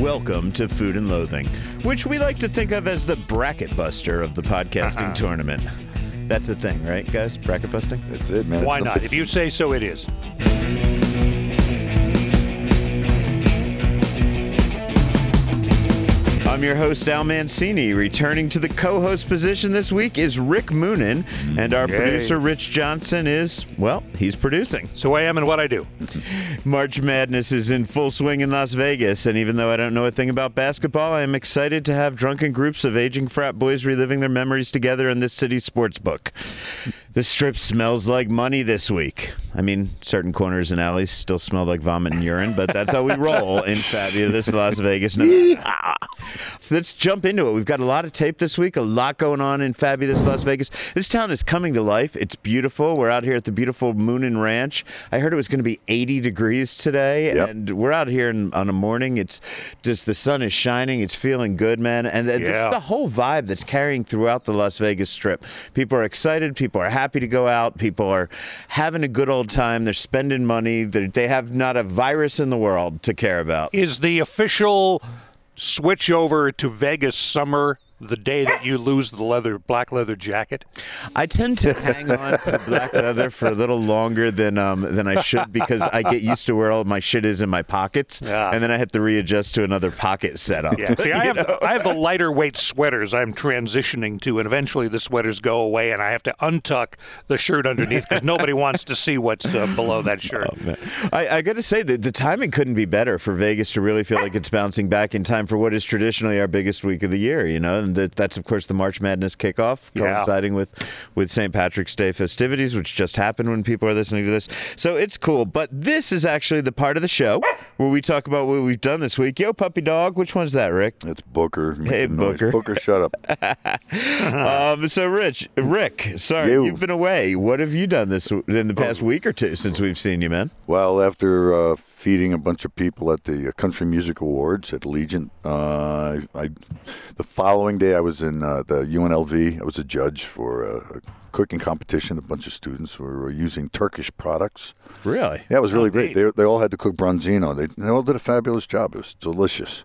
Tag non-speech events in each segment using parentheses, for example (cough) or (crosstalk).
Welcome to Food and Loathing, which we like to think of as the bracket buster of the podcasting Uh-huh. tournament. That's the thing, right, guys? Bracket busting? That's it, man. Why It's- not? it's- If you say so, it is. I'm your host, Al Mancini. Returning to the co host position this week is Rick Moonen, and our Yay. producer, Rich Johnson, is, well, he's producing. So I am and what I do. (laughs) March Madness is in full swing in Las Vegas, and even though I don't know a thing about basketball, I am excited to have drunken groups of aging frat boys reliving their memories together in this city's sports book. The strip smells like money this week. I mean, certain corners and alleys still smell like vomit and urine, but that's how we roll in (laughs) fabulous Las Vegas. Nevada. (laughs) So let's jump into it. We've got a lot of tape this week, a lot going on in fabulous Las Vegas. This town is coming to life. It's beautiful. We're out here at the beautiful Moonen Ranch. I heard it was going to be 80 degrees today, Yep. and we're out here in, on a morning. It's just the sun is shining. It's feeling good, man. And th- Yeah. it's the whole vibe that's carrying throughout the Las Vegas Strip. People are excited. People are happy to go out. People are having a good old time. They're spending money. They're, they have not a virus in the world to care about. Is the official switch over to Vegas summer the day that you lose the leather black leather jacket? I tend to hang on to the black leather for a little longer than um, than I should because I get used to where all my shit is in my pockets, Yeah. and then I have to readjust to another pocket setup. Yeah. See, I (laughs) have know? I have the lighter weight sweaters I'm transitioning to, and eventually the sweaters go away, and I have to untuck the shirt underneath because nobody wants to see what's uh, below that (laughs) shirt. I, I got to say that the timing couldn't be better for Vegas to really feel like it's bouncing back in time for what is traditionally our biggest week of the year. You know, and that, that's of course the March Madness kickoff, Yeah. coinciding with with St. Patrick's Day festivities, which just happened when people are listening to this. So it's cool. But this is actually the part of the show where we talk about what we've done this week. Yo, puppy dog, which one's that, Rick? It's Booker. Hey, making noise. Booker. Booker, shut up. (laughs) Um, so, Rich, Rick, sorry, You. you've been away. What have you done this in the past week or two since we've seen you, man? Well, after uh, feeding a bunch of people at the uh, Country Music Awards at Legion, uh, I, the following day I was in uh, the UNLV. I was a judge for a, cooking competition. A bunch of students were using Turkish products. Really? Yeah, it was really Oh, great. They, they all had to cook bronzino. They, they all did a fabulous job. It was delicious.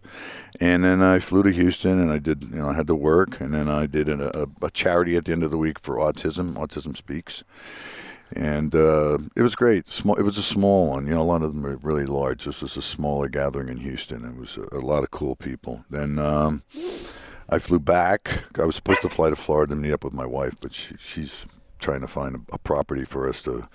And then I flew to Houston and I did, you know, I had to work. And then I did a, a charity at the end of the week for autism. Autism Speaks. And uh, it was great. Small. It was a small one. You know, a lot of them are really large. This was a smaller gathering in Houston. It was a, a lot of cool people. Then um, I flew back. I was supposed to fly to Florida to meet up with my wife, but she, she's trying to find a, a property for us to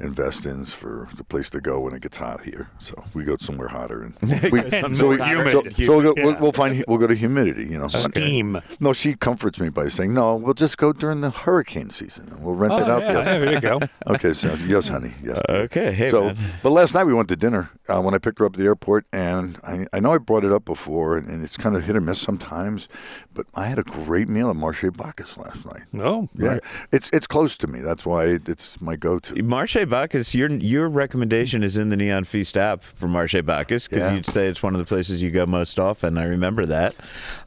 invest in for the place to go when it gets hot here. So we go somewhere hotter, and (laughs) we, (laughs) And so, we, so, so we'll, go, Yeah. we'll, we'll find we'll go to humidity. You know, Steam. no, she comforts me by saying, "No, we'll just go during the hurricane season. and We'll rent it Oh, out yeah, there." there you go. (laughs) Okay, so yes, honey, yes. Okay, hey, so, man. but last night we went to dinner uh, when I picked her up at the airport, and I, I know I brought it up before, and it's kind of hit or miss sometimes, but I had a great meal at Marche Bacchus last night. No. Yeah, it's it's close to me. That's why it's my go-to. Marche Bacchus, your your recommendation is in the Neon Feast app for Marche Bacchus because Yeah. you'd say it's one of the places you go most often. I remember that.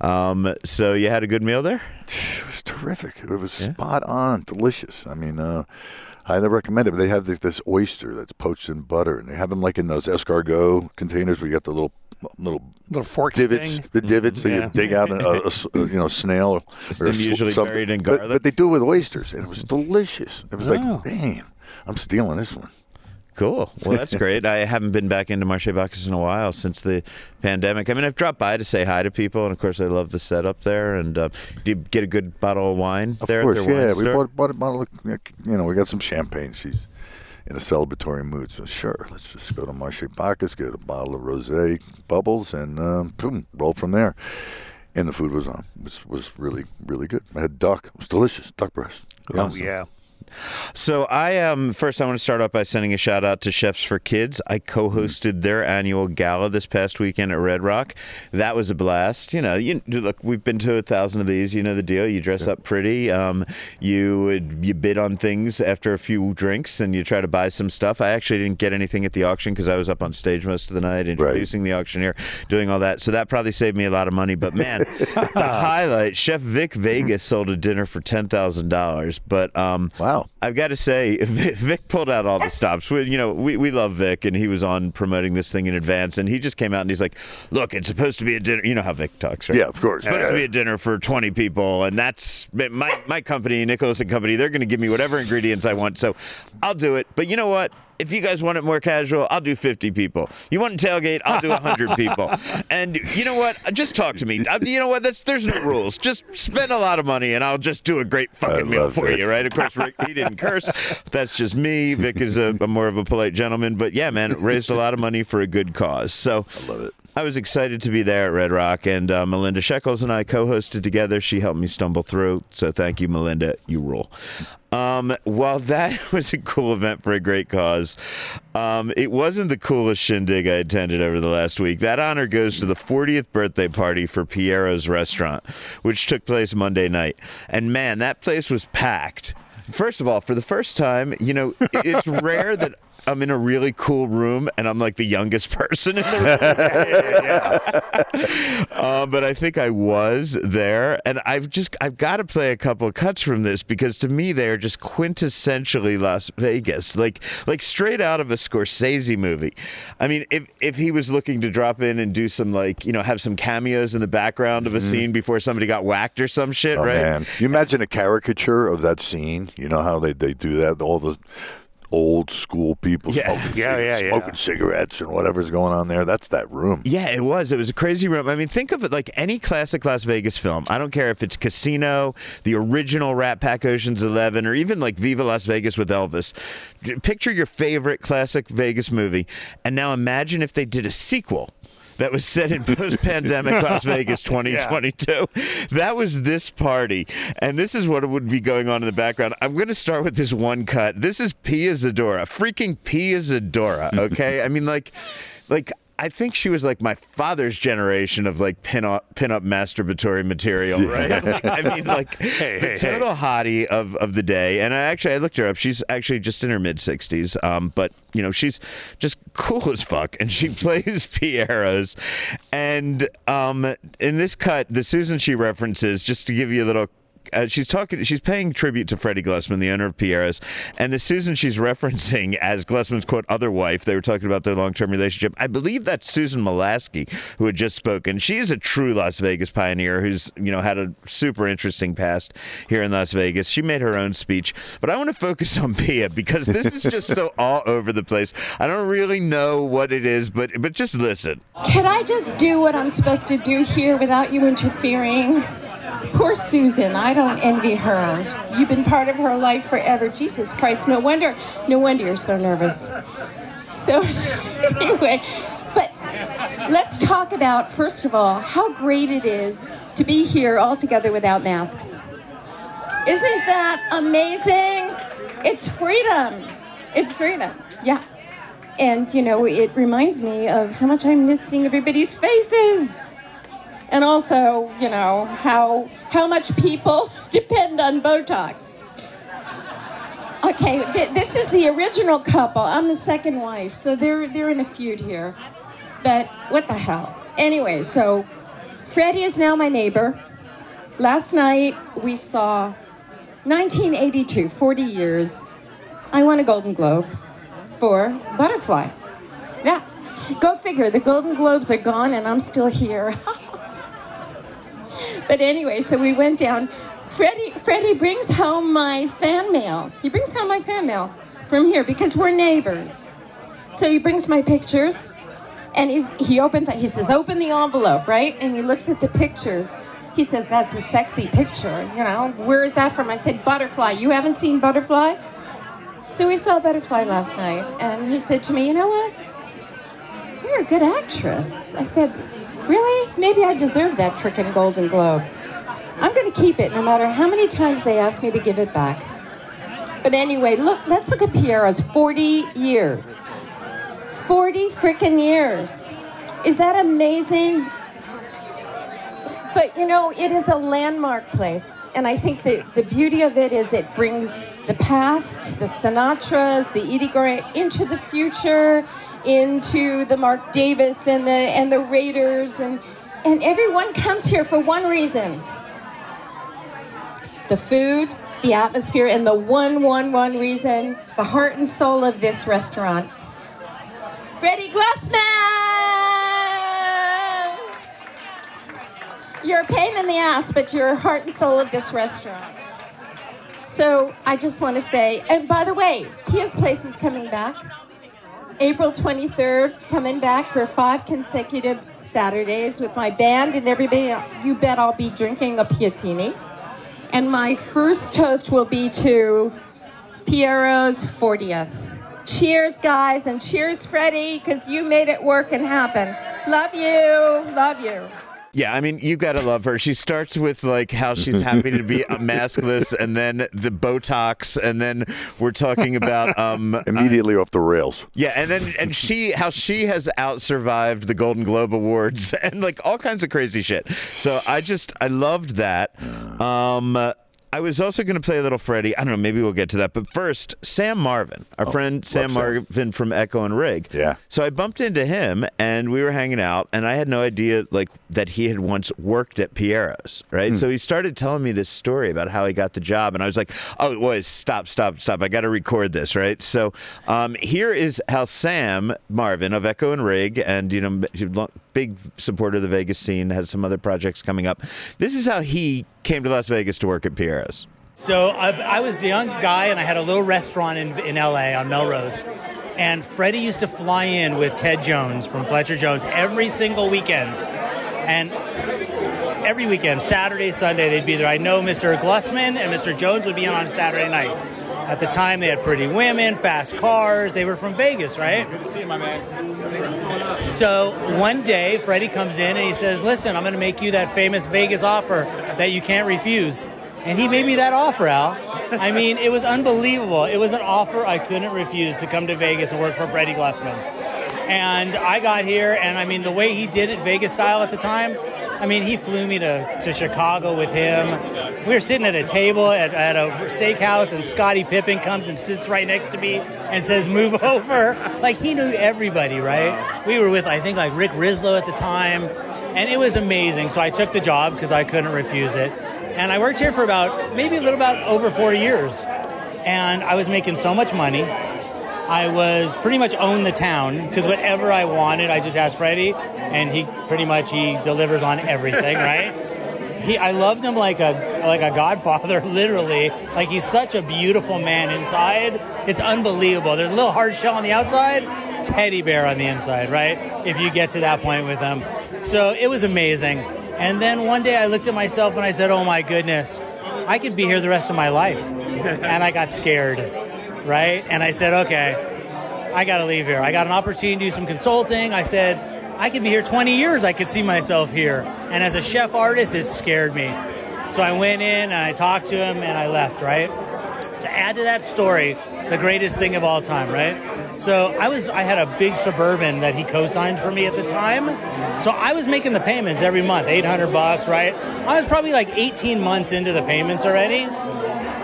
Um, so you had a good meal there. It was terrific. It was spot on, delicious. I mean, uh, highly recommend it. But they have this, this oyster that's poached in butter, and they have them like in those escargot containers where you got the little little Little fork divots, thing. the divots that Yeah. you mm-hmm. dig out a you know snail or, or usually something. buried in But- But, they do it with oysters, and it was delicious. It was Oh. like, damn, I'm stealing this one. Cool. Well, that's great. I haven't been back into Marche Bacchus in a while since the pandemic. I mean, I've dropped by to say hi to people, and of course, I love the setup there. And uh, do you get a good bottle of wine Of there? course, at their yeah. wine We store? bought, bought a bottle of, you know, we got some champagne. She's in a celebratory mood, so sure, let's just go to Marche Bacchus, get a bottle of rosé bubbles, and um, boom, roll from there. And the food was on. It was was really really good. I had duck. It was delicious. Duck breast. Oh, yeah. So I um first I want to start off by sending a shout out to Chefs for Kids. I co-hosted their annual gala this past weekend at Red Rock. That was a blast. You know, you look, we've been to a thousand of these. You know the deal. You dress up pretty. Um, you you bid on things after a few drinks, and you try to buy some stuff. I actually didn't get anything at the auction because I was up on stage most of the night introducing the auctioneer, doing all that. So that probably saved me a lot of money. But man, (laughs) the highlight: Chef Vic Vegas sold a dinner for ten thousand dollars. But um, Wow tomorrow. I've got to say, (laughs) Vic pulled out all the stops. We, you know, we, we love Vic, and he was on promoting this thing in advance, and he just came out and he's like, "Look, it's supposed to be a dinner. You know how Vic talks, right? Yeah, of course. It's supposed to be a dinner for 20 people, and that's my my company, Nicholas and Company. They're going to give me whatever ingredients I want, so I'll do it. But you know what? if you guys want it more casual, I'll do 50 people. You want a tailgate, I'll do 100 (laughs) people. And you know what? Just talk to me. Uh, you know what? That's there's no rules. Just spend a lot of money, and I'll just do a great fucking meal for it. you, right? Of course, Rick, he didn't (laughs) curse. That's just me. Vic is a, a more of a polite gentleman, but yeah, man, raised a lot of money for a good cause. So I love it. I was excited to be there at Red Rock, and uh, Melinda Sheckells and I co-hosted together. She helped me stumble through, so thank you, Melinda. You rule. Um, while that (laughs) was a cool event for a great cause, um, it wasn't the coolest shindig I attended over the last week. That honor goes to the 40th birthday party for Piero's restaurant, which took place Monday night. And man, that place was packed. First of all, for the first time, you know, it's rare that I'm in a really cool room and I'm like the youngest (laughs) person in the room. (laughs) yeah, yeah. (laughs) uh, but I think I was there, and I've just I've got to play a couple of cuts from this because to me they're just quintessentially Las Vegas, like like straight out of a Scorsese movie. I mean, if if he was looking to drop in and do some like you know have some cameos in the background of a mm-hmm. scene before somebody got whacked or some shit, oh, right? Man. You imagine a caricature of that scene. You know how they they do that all the old school people yeah. smoking, yeah, yeah, smoking yeah. cigarettes and whatever's going on there. That's that room. Yeah, it was. It was a crazy room. I mean, think of it like any classic Las Vegas film. I don't care if it's Casino, the original Rat Pack Ocean's Eleven, or even like Viva Las Vegas with Elvis. Picture your favorite classic Vegas movie, and now imagine if they did a sequel that was set in post-pandemic Las (laughs) Vegas 2022. Yeah. That was this party, and this is what would be going on in the background. I'm going to start with this one cut. This is Pia Zadora, freaking Pia Zadora. Okay, I mean like, like I think she was like my father's generation of like pin up, pin up masturbatory material, right? like, (laughs) I mean, like (laughs) hey, the hey, total hey. hottie of, of the day. And I actually I looked her up. She's actually just in her mid sixties, um, but you know she's just cool as fuck, and she (laughs) plays Piero's. And um, in this cut, the Susan she references, just to give you a little uh, she's talking. She's paying tribute to Freddie Glusman, the owner of Piero's, and the Susan she's (laughs) referencing as Glusman's quote other wife. They were talking about their long-term relationship. I believe that's Susan Molasky who had just spoken. She is a true Las Vegas pioneer who's you know had a super interesting past here in Las Vegas. She made her own speech, but I want to focus on (laughs) Pia because this is just so (laughs) all over the place. I don't really know what it is, but but just listen. Can I just do what I'm supposed to do here without you interfering? Poor Susan, I don't envy her. You've been part of her life forever. Jesus Christ, no wonder, no wonder you're so nervous. So, (laughs) anyway, but let's talk about, first of all, how great it is to be here all together without masks. Isn't that amazing? It's freedom. It's freedom. Yeah. And, you know, it reminds me of how much I'm missing everybody's faces and also, you know, how how much people (laughs) depend on Botox. Okay, th- this is the original couple. I'm the second wife, so they're they're in a feud here. But what the hell? Anyway, so Freddie is now my neighbor. Last night we saw 1982, 40 years. I won a Golden Globe for Butterfly. Yeah, go figure. The Golden Globes are gone, and I'm still here. (laughs) but anyway, so we went down. Freddie, Freddie brings home my fan mail. He brings home my fan mail from here because we're neighbors. So he brings my pictures, and he's, he opens it. He says, "Open the envelope, right?" And he looks at the pictures. He says, "That's a sexy picture." You know, where is that from? I said, "Butterfly." You haven't seen Butterfly? So we saw Butterfly last night, and he said to me, "You know what? You're a good actress." I said, Really? Maybe I deserve that freaking Golden Globe. I'm going to keep it no matter how many times they ask me to give it back. But anyway, look, let's look at Piero's 40 years. 40 frickin' years. Is that amazing? But you know, it is a landmark place. And I think that the beauty of it is it brings the past, the Sinatras, the Eydie Gormé into the future into the Mark Davis and the and the Raiders and and everyone comes here for one reason. The food the atmosphere, and the one, one, one reason, the heart and soul of this restaurant. Freddie Glusman! You're a pain in the ass, but you're heart and soul of this restaurant. So I just want to say, and by the way, Pia's Place is coming back. April 23rd, coming back for five consecutive Saturdays with my band and everybody. You bet I'll be drinking a Piatini. And my first toast will be to Piero's 40th. Cheers, guys, and cheers, Freddie, because you made it work and happen. Love you. Love you. Yeah, I mean, you gotta love her. She starts with like how she's happy to be a maskless, and then the Botox, and then we're talking about um Immediately off the rails. yeah, and then and she how she has out survived the Golden Globe Awards (laughs) and like all kinds of crazy shit. So I just I loved that. Um I was also going to play a little Freddie. I don't know. Maybe we'll get to that. But first, Sam Marvin, our friend Sam Sam. Marvin from Echo and Rig. Yeah. So I bumped into him, and we were hanging out, and I had no idea like that he had once worked at Piero's, right? So he started telling me this story about how he got the job, and I was like, "Oh, wait, stop, stop, stop! I got to record this, right?" So um, here is how Sam Marvin of Echo and Rig, and you know, big supporter of the Vegas scene, has some other projects coming up. This is how he came to Las Vegas to work at Piero's. So I, I was a young guy and I had a little restaurant in, in LA on Melrose. And Freddie used to fly in with Ted Jones from Fletcher Jones every single weekend. And every weekend, Saturday, Sunday, they'd be there. I know Mr. Glusman and Mr. Jones would be on Saturday night. At the time, they had pretty women, fast cars. They were from Vegas, right? Good to see you, my man. So one day, Freddie comes in and he says, Listen, I'm going to make you that famous Vegas offer that you can't refuse. And he made me that offer, Al. I mean, it was unbelievable. It was an offer I couldn't refuse to come to Vegas and work for Freddie Glusman. And I got here, and I mean, the way he did it Vegas style at the time, I mean, he flew me to, to Chicago with him. We were sitting at a table at, at a steakhouse, and Scottie Pippen comes and sits right next to me and says, Move (laughs) over. Like, he knew everybody, right? We were with, I think, like Rick Rislow at the time, and it was amazing. So I took the job because I couldn't refuse it. And I worked here for about, maybe a little about over four years. And I was making so much money. I was pretty much owned the town because whatever I wanted, I just asked Freddie, and he pretty much he delivers on everything, (laughs) right? He, I loved him like a like a godfather, (laughs) literally. Like he's such a beautiful man inside. It's unbelievable. There's a little hard shell on the outside, teddy bear on the inside, right? If you get to that point with him, so it was amazing. And then one day I looked at myself and I said, "Oh my goodness, I could be here the rest of my life," (laughs) and I got scared right? And I said, okay, I got to leave here. I got an opportunity to do some consulting. I said, I could be here 20 years. I could see myself here. And as a chef artist, it scared me. So I went in and I talked to him and I left, right? To add to that story, the greatest thing of all time, right? So I was I had a big suburban that he co-signed for me at the time. So I was making the payments every month, 800 bucks, right? I was probably like 18 months into the payments already.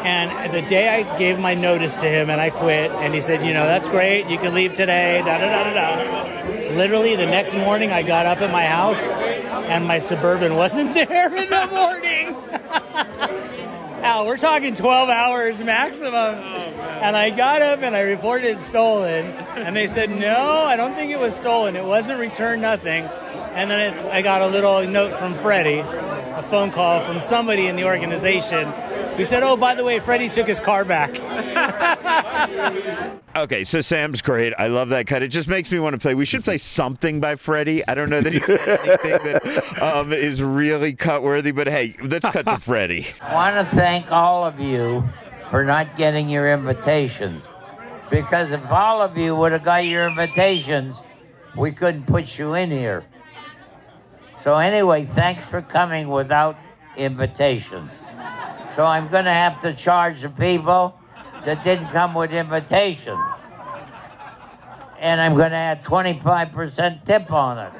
And the day I gave my notice to him and I quit, and he said, you know, that's great, you can leave today, da da da da da. Literally, the next morning I got up at my house and my Suburban (laughs) wasn't there in the morning. (laughs) Al, we're talking 12 hours maximum. and I got up and I reported it stolen. And they said, no, I don't think it was stolen. It wasn't returned, nothing. And then it, I got a little note from Freddie, a phone call from somebody in the organization who said, oh, by the way, Freddie took his car back. (laughs) Okay, so Sam's great. I love that cut. It just makes me want to play. We should play something by Freddie. I don't know that he said (laughs) anything that um, is really cut worthy, but hey, let's cut to Freddie. (laughs) I want to thank all of you for not getting your invitations. Because if all of you would have got your invitations, we couldn't put you in here. So, anyway, thanks for coming without invitations. So, I'm going to have to charge the people that didn't come with invitations. And I'm going to add 25% tip on it.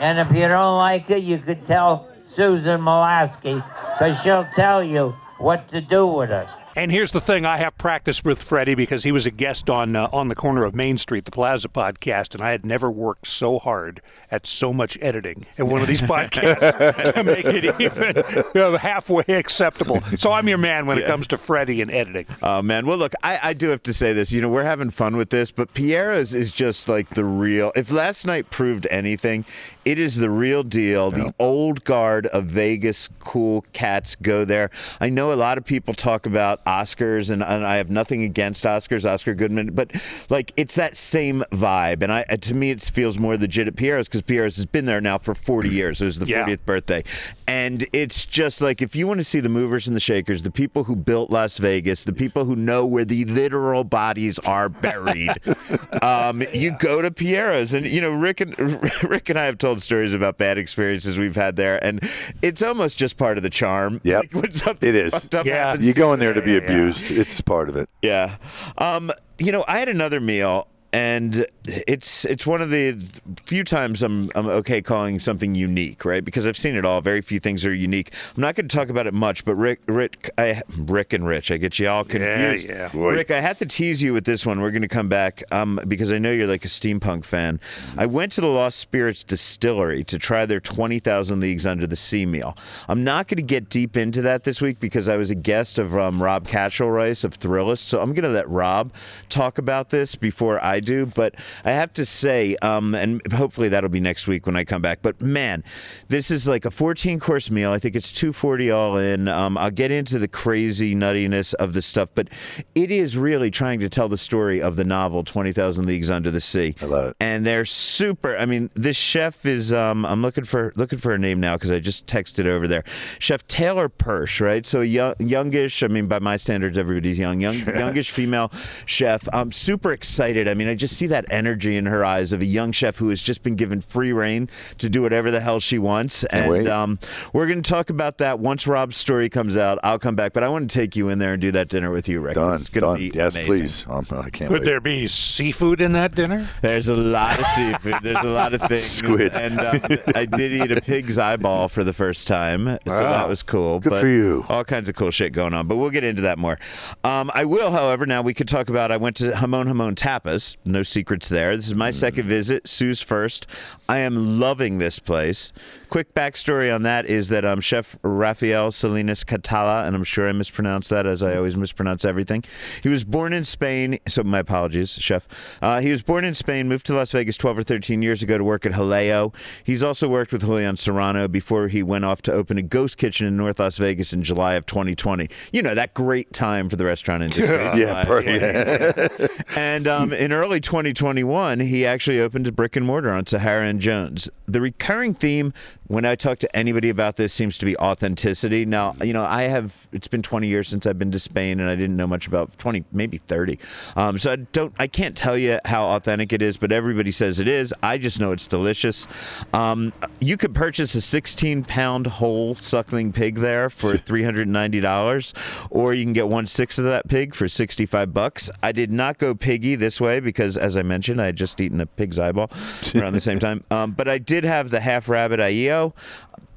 And if you don't like it, you could tell Susan Molasky, because she'll tell you what to do with it. And here's the thing: I have practiced with Freddie because he was a guest on uh, on the corner of Main Street, the Plaza podcast, and I had never worked so hard at so much editing in one of these (laughs) podcasts to make it even you know, halfway acceptable. So I'm your man when it comes to Freddie and editing. Oh man, well look, I, I do have to say this. You know, we're having fun with this, but Piero's is just like the real. If last night proved anything, it is the real deal. The old guard of Vegas cool cats go there. I know a lot of people talk about Oscars, and, and I have nothing against Oscars, Oscar Goodman, but like it's that same vibe. And I uh, to me, it feels more legit at Piero's because Piero's has been there now for 40 (clears throat) years. It was the Yeah. 40th birthday, and it's just like if you want to see the movers and the shakers, the people who built Las Vegas, the people who know where the literal bodies are buried, (laughs) um, you go to Piero's, and you know Rick and (laughs) Rick and I have told stories about bad experiences we've had there, and it's almost just part of the charm. Yep. (laughs) Like, It is. up Yeah. happens, You go in there to be Yeah. abused. It's part of it. yeah. Um, you know, I had another meal and it's it's one of the few times I'm I'm okay calling something unique, right? Because I've seen it all. Very few things are unique. I'm not going to talk about it much, but Rick Rick I, Rick and Rich, I get you all confused. yeah. Boy. Rick, I have to tease you with this one. We're going to come back um, because I know you're like a steampunk fan. I went to the Lost Spirits Distillery to try their 20,000 Leagues Under the Sea meal. I'm not going to get deep into that this week because I was a guest of um, Rob Rice of Thrillist. So I'm going to let Rob talk about this before I do. But I have to say, um, and hopefully that'll be next week when I come back. But man, this is like a 14 course meal. I think it's 240 all in. Um, I'll get into the crazy nuttiness of the stuff, but it is really trying to tell the story of the novel 20,000 Leagues Under the Sea. I love it. And they're super. I mean, this chef is. Um, I'm looking for looking for a name now because I just texted over there. Chef Taylor Persh, right? So young, youngish. I mean, by my standards, everybody's young. Young, (laughs) youngish female chef. I'm super excited. I mean, I just see that energy in her eyes of a young chef who has just been given free reign to do whatever the hell she wants. And um, we're going to talk about that once Rob's story comes out. I'll come back, but I want to take you in there and do that dinner with you, Rick. Done. It's gonna Done. be Yes, amazing. please. Um, I can't Could wait. there be seafood in that dinner? There's a lot of seafood. There's a lot of (laughs) things. Squid. And um, I did eat a pig's eyeball for the first time, so Wow. that was cool. Good but for you. All kinds of cool shit going on, but we'll get into that more. Um, I will, however, now we could talk about. I went to Jamon Jamon Tapas. No secrets there. This is my second visit. Sue's first. I am loving this place. Quick backstory on that is that um, Chef Rafael Salinas Catala, and I'm sure I mispronounced that as I always mispronounce everything. He was born in Spain, so my apologies, Chef. Uh, he was born in Spain, moved to Las Vegas 12 or 13 years ago to work at Jaleo. He's also worked with Julian Serrano before he went off to open a ghost kitchen in North Las Vegas in July of 2020. You know, that great time for the restaurant industry. (laughs) Yeah, July per- of 2020. And um, in early 2021, he actually opened a brick and mortar on Sahara and Jones. The recurring theme when I talk to anybody about this seems to be authenticity. Now, you know, I have, it's been 20 years since I've been to Spain and I didn't know much about 20, maybe 30. Um, so I don't, I can't tell you how authentic it is, but everybody says it is. I just know it's delicious. Um, you could purchase a 16 pound whole suckling pig there for (laughs) $390, or you can get one sixth of that pig for 65 bucks. I did not go piggy this way because, as I mentioned, I had just eaten a pig's eyeball around the same (laughs) time. Um, but I did have the half rabbit IEO.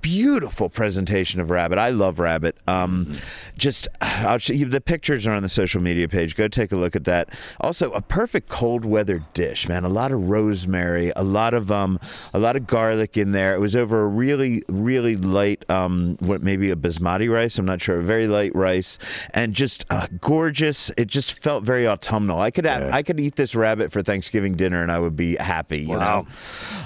Beautiful presentation of rabbit. I love rabbit. Um, just, I'll show you the pictures are on the social media page. Go take a look at that. Also, a perfect cold weather dish, man. A lot of rosemary, a lot of um, a lot of garlic in there. It was over a really, really light, um, what maybe a basmati rice. I'm not sure. A very light rice, and just uh, gorgeous. It just felt very autumnal. I could I could eat this rabbit for Thanksgiving dinner, and I would be happy. You know?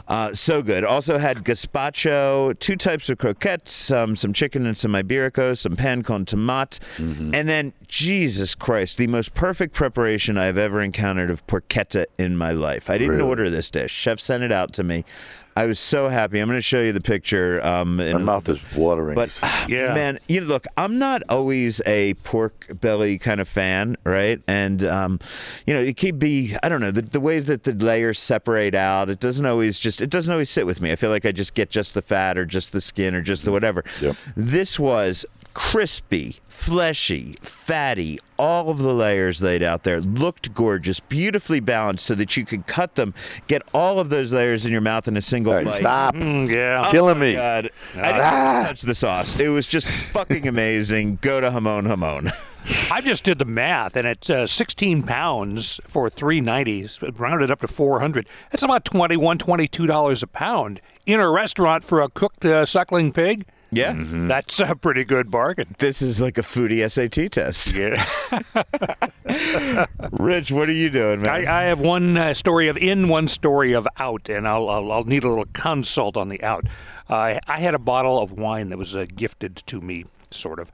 Uh, so good. Also had gazpacho, two types of croquettes, um, some chicken and some iberico, some pan con tomate, and then Jesus Christ, the most perfect preparation I've ever encountered of porchetta in my life. I didn't Really? order this dish. Chef sent it out to me. I was so happy. I'm going to show you the picture. Um, in My a- mouth is watering. but ah, (sighs) (sighs) Yeah. man, you look, I'm not always a pork belly kind of fan, right? And um, you know, it could be I don't know the, the way that the layers separate out. It doesn't always just it doesn't always sit with me. I feel like I just get just the fat or just the skin or just the whatever. Yep. This was crispy, fleshy, fatty. All of the layers laid out there looked gorgeous, beautifully balanced, so that you could cut them, get all of those layers in your mouth in a single All right, bite. stop. Mm, yeah. Killing me. God. I didn't touch the sauce. It was just fucking amazing. Go to Jamon Jamon. (laughs) I just did the math, and it's uh, 16 pounds for 390, rounded up to 400. That's about 21, 22 dollars a pound in a restaurant for a cooked uh, suckling pig. Yeah. That's a pretty good bargain. This is like a foodie SAT test. (laughs) Yeah. (laughs) Rich, what are you doing, man? I, I have one uh, story of in, one story of out, and I'll, I'll, I'll need a little consult on the out. Uh, I had a bottle of wine that was uh, gifted to me, sort of,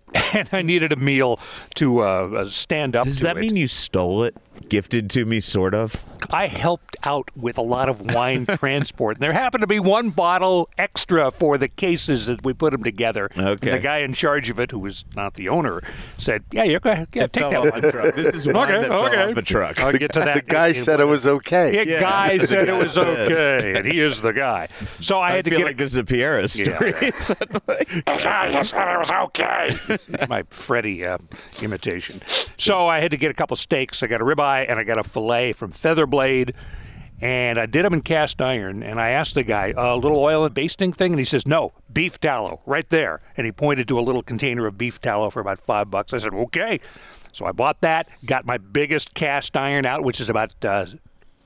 (laughs) and I needed a meal to uh, uh, stand up Does to that it. mean you stole it? Gifted to me, sort of? I helped out with a lot of wine (laughs) transport. And there happened to be one bottle extra for the cases that we put them together. And Okay. the guy in charge of it, who was not the owner, said, "Yeah, you go ahead. Yeah, take that off one." truck. This is (laughs) wine Okay, that fell okay. off a truck. I'll get to that. The guy in- said it was okay. The Yeah. guy said it was okay, and he is the guy. So I, I had to feel get like this is a Piera story. the guy said it was okay. (laughs) My Freddie uh, imitation. So I had to get a couple steaks. I got a ribeye and I got a fillet from Featherblade. And I did them in cast iron. And I asked the guy, a little oil and basting thing? And he says, no, beef tallow, right there. And he pointed to a little container of beef tallow for about five bucks. I said, okay. So I bought that, got my biggest cast iron out, which is about uh,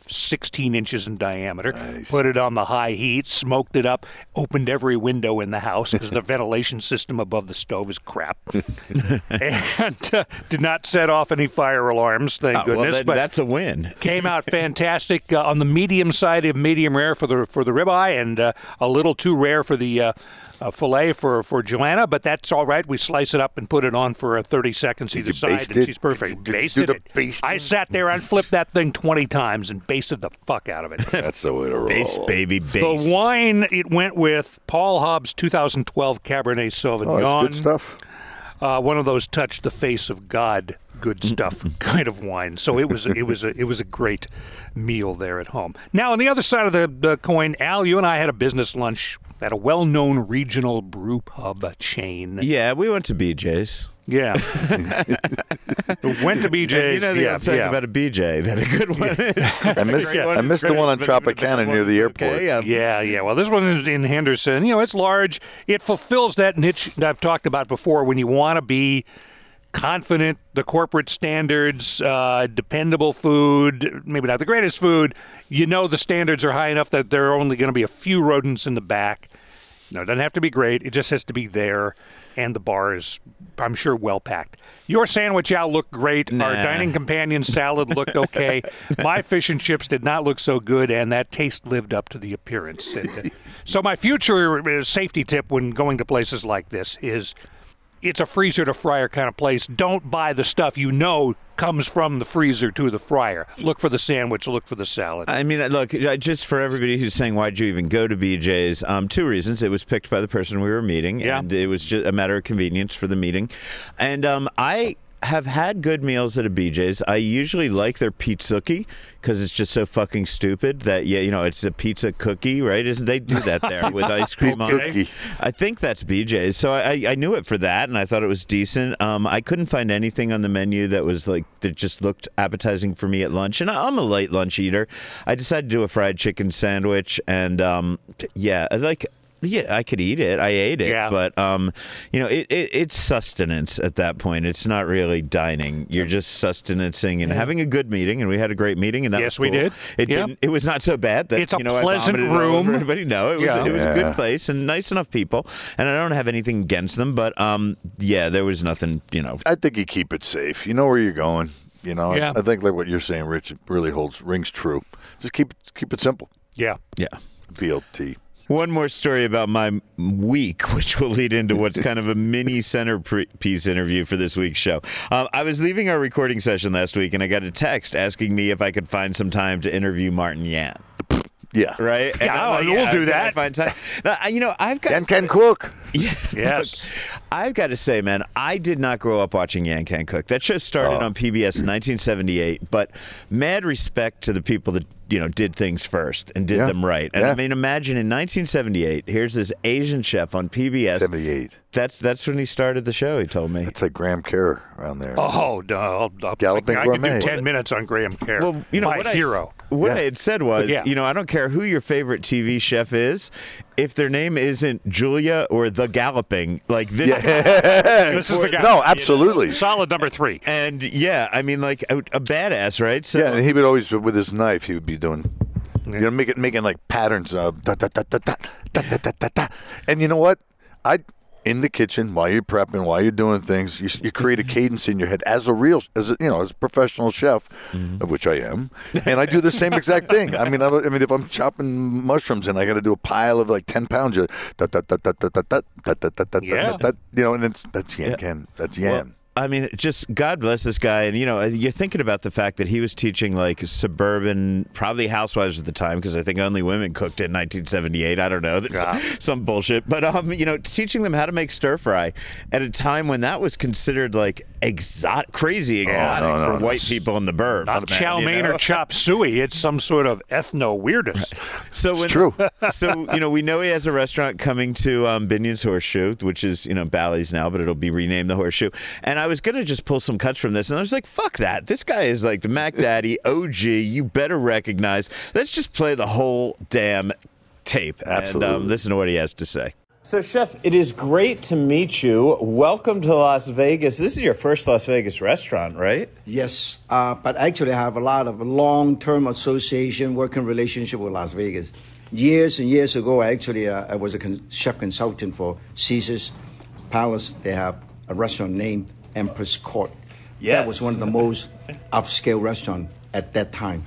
16 inches in diameter. Put it on the high heat, smoked it up, opened every window in the house because the (laughs) ventilation system above the stove is crap, (laughs) and uh, did not set off any fire alarms. Thank Oh, goodness. well, but that's a win. came out (laughs) fantastic uh, on the medium side of medium rare for the for the ribeye, and uh, a little too rare for the. Uh, uh, fillet for, for Joanna, but that's all right. We slice it up and put it on for uh, 30 seconds Did either you side, baste and it? she's perfect. Did- did basted do the it. basting? I sat there and flipped that thing 20 times and basted the fuck out of it. (laughs) That's the way to roll. Base, baby, base. The wine it went with Paul Hobbs 2012 Cabernet Sauvignon. Oh, that's good stuff. Uh, one of those touch the face of God good stuff (laughs) kind of wine. So it was it was a, it was a great meal there at home. Now on the other side of the, the coin, Al, you and I had a business lunch at a well-known regional brew pub chain. Yeah, we went to BJ's. Yeah, (laughs) went to BJ's. you know the yeah, old saying yeah. about a BJ, that a good one. (laughs) I missed, I missed the one on Tropicana near the airport. Okay, um, Yeah, yeah. Well, this one is in Henderson. You know, it's large. It fulfills that niche that I've talked about before when you want to be confident, the corporate standards, uh, dependable food, maybe not the greatest food. You know the standards are high enough that there are only going to be a few rodents in the back. No, it doesn't have to be great. It just has to be there. And the bar is, I'm sure, well packed. Your sandwich out looked great. Our dining companion salad looked okay. (laughs) my fish and chips did not look so good, and that taste lived up to the appearance. And, uh, so, my future uh, safety tip when going to places like this is it's a freezer to fryer kind of place. Don't buy the stuff you know comes from the freezer to the fryer. Look for the sandwich, look for the salad. I mean, look, just for everybody who's saying, why'd you even go to BJ's? Um, two reasons. It was picked by the person we were meeting, Yeah. and it was just a matter of convenience for the meeting. And um, I have had good meals at a BJ's. I usually like their Pizookie because it's just so fucking stupid that, yeah, you know, it's a pizza cookie, right? Isn't they do that there with ice (laughs) cream on it? I think that's BJ's. So I, I knew it for that, and I thought it was decent. Um, I couldn't find anything on the menu that was like that just looked appetizing for me at lunch, and I'm a late lunch eater. I decided to do a fried chicken sandwich, and um, yeah, like. Yeah, I could eat it. I ate it, Yeah. but um, you know, it, it it's sustenance at that point. It's not really dining. You're just sustenancing and having a good meeting, and we had a a great meeting, and that Yes, was we did. It Yeah. didn't. It was not so bad. That It's a you know, pleasant vomited it room. Everybody, no, it was Yeah. it was a good place and nice enough people, and I don't have anything against them, but um, yeah, there was nothing, you know. I think you keep it safe. You know where you're going. You know, Yeah. I think like what you're saying, Rich, really holds rings true. Just keep keep it simple. yeah. Yeah. BLT. One more story about my week, (laughs) which will lead into what's kind of a mini centerpiece interview for this week's show. Um, I was leaving our recording session last week, and I got a text asking me if I could find some time to interview Martin Yan. Yeah. Right? And Yeah, I'm we'll do can I that. Find time? Now, you know, I've got And can cook. (laughs) Yeah. Yes. Look, I've got to say, man, I did not grow up watching Yan Can Cook. That show started Oh. on PBS in 1978, but mad respect to the people that, you know, did things first and did Yeah. them right. And Yeah. I mean, imagine in 1978, here's this Asian chef on PBS. 78. That's that's when he started the show, he told me. It's like Graham Kerr around there. Oh, no, I'll, I'll, Galloping I, I could Gourmet. do ten minutes on Graham Kerr. Well, you know, my what I- hero. What yeah. I had said was, Yeah. you know, I don't care who your favorite TV chef is, if their name isn't Julia or the Galloping, like this. (laughs) This is the guy. No, absolutely. Solid number three. And yeah, I mean, like a, a badass, right? So Yeah, and he would always with his knife. He would be doing, you know, making making like patterns of da da da da da da da da da. da. And you know what? I in the kitchen while you're prepping, while you're doing things. You, you create a cadence in your head as a real, as a, you know, as a professional chef, mm-hmm. of which I am, and I do the same exact thing. I mean, I, I mean, if I'm chopping mushrooms and I got to do a pile of like ten pounds, you you know, and it's that's yan ken, that's yan, well, I mean, just God bless this guy. And, you know, you're thinking about the fact that he was teaching like suburban, probably housewives at the time, because I think only women cooked in 1978. I don't know. Yeah. (laughs) some bullshit. But, um, you know, teaching them how to make stir fry at a time when that was considered like exotic, crazy exotic no, no, for no. white people in the burbs. Not man, chow you mein know? or (laughs) chop suey. It's some sort of ethno weirdness. So It's when, true. (laughs) so you know, we know he has a restaurant coming to um, Binion's Horseshoe, which is you know Bally's now, but it'll be renamed the Horseshoe. And I was gonna just pull some cuts from this, and I was like, "Fuck that! This guy is like the Mac Daddy (laughs) OG. You better recognize. Let's just play the whole damn tape and um, Absolutely. listen to what he has to say." So, Chef, it is great to meet you. Welcome to Las Vegas. This is your first Las Vegas restaurant, right? Yes, uh, but actually I have a lot of long-term association, working relationship with Las Vegas. Years and years ago, I actually, uh, I was a con- chef consultant for Caesar's Palace. They have a restaurant named Empress Court. That was one of the most (laughs) upscale restaurant at that time.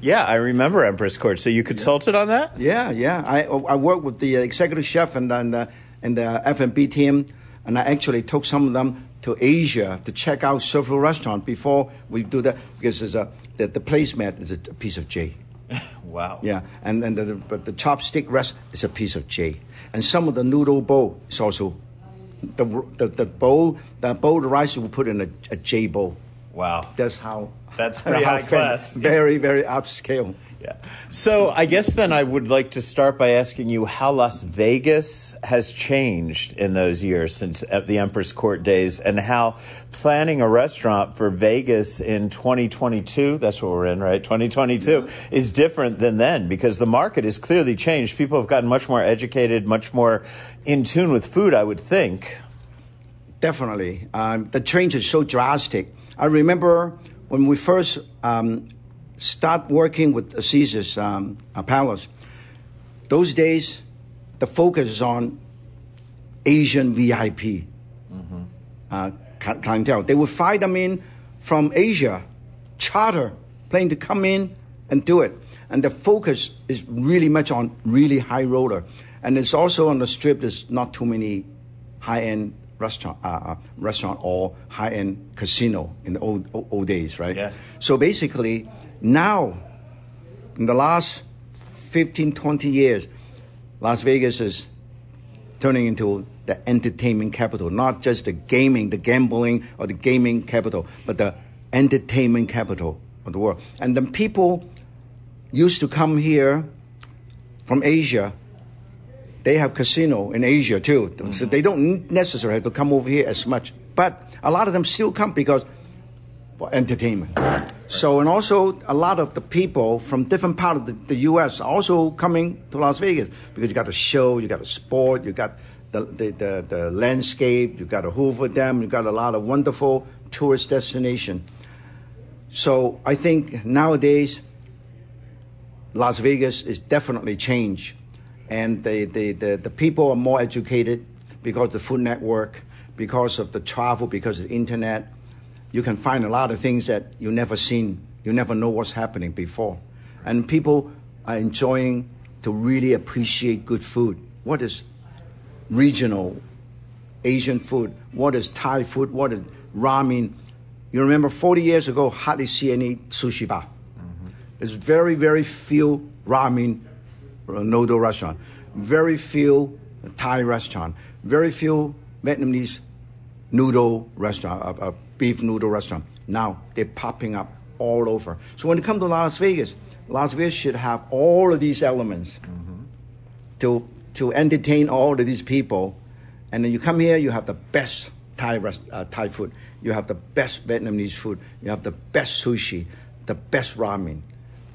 Yeah, I remember Empress Court. So you consulted on that? Yeah, yeah. I I worked with the executive chef and then the and the F&B team, and I actually took some of them to Asia to check out several restaurants before we do that because there's a the, the placemat is a, piece of J. (laughs) Wow. Yeah, and then the, but the chopstick rest is a piece of J, and some of the noodle bowl is also the the, the bowl the bowl of rice we put in a, a J bowl. Wow. That's how. That's (laughs) pretty how high class. Very very upscale. Yeah. So I guess then I would like to start by asking you how Las Vegas has changed in those years since the Empress Court days and how planning a restaurant for Vegas in 2022, that's what we're in, right? 2022 is different than then because the market has clearly changed. People have gotten much more educated, much more in tune with food, I would think. Definitely. Um, the change is so drastic. I remember when we first um, start working with Caesar's um, uh, Palace, those days, the focus is on Asian VIP uh, clientele. They would fly them in from Asia, charter plane to come in and do it. And the focus is really much on really high roller. And it's also on the strip, there's not too many high end restaurant, uh, uh, restaurant or high end casino in the old, old, old days, right? Yeah. So basically, now, in the last 15, 20 years, Las Vegas is turning into the entertainment capital, not just the gaming, the gambling, or the gaming capital, but the entertainment capital of the world. And then people used to come here from Asia. They have casino in Asia too, so mm-hmm. they don't necessarily have to come over here as much. But a lot of them still come because for entertainment. So, and also a lot of the people from different part of the, the U.S. are also coming to Las Vegas because you got the show, you got the sport, you got the, the, the, the landscape, you got a Hoover Dam, you got a lot of wonderful tourist destination. So I think nowadays Las Vegas is definitely changed. And the, the, the, the people are more educated because of the Food Network, because of the travel, because of the internet. You can find a lot of things that you never seen, you never know what's happening before. And people are enjoying to really appreciate good food. What is regional Asian food? What is Thai food? What is ramen? You remember 40 years ago, hardly see any sushi bar. There's very, very few ramen uh, noodle restaurant, very few Thai restaurant, very few Vietnamese noodle restaurant, uh, uh, beef noodle restaurant. Now they're popping up all over. So when it comes to Las Vegas, Las Vegas should have all of these elements to to entertain all of these people. And then you come here, you have the best Thai rest, uh, Thai food, you have the best Vietnamese food, you have the best sushi, the best ramen.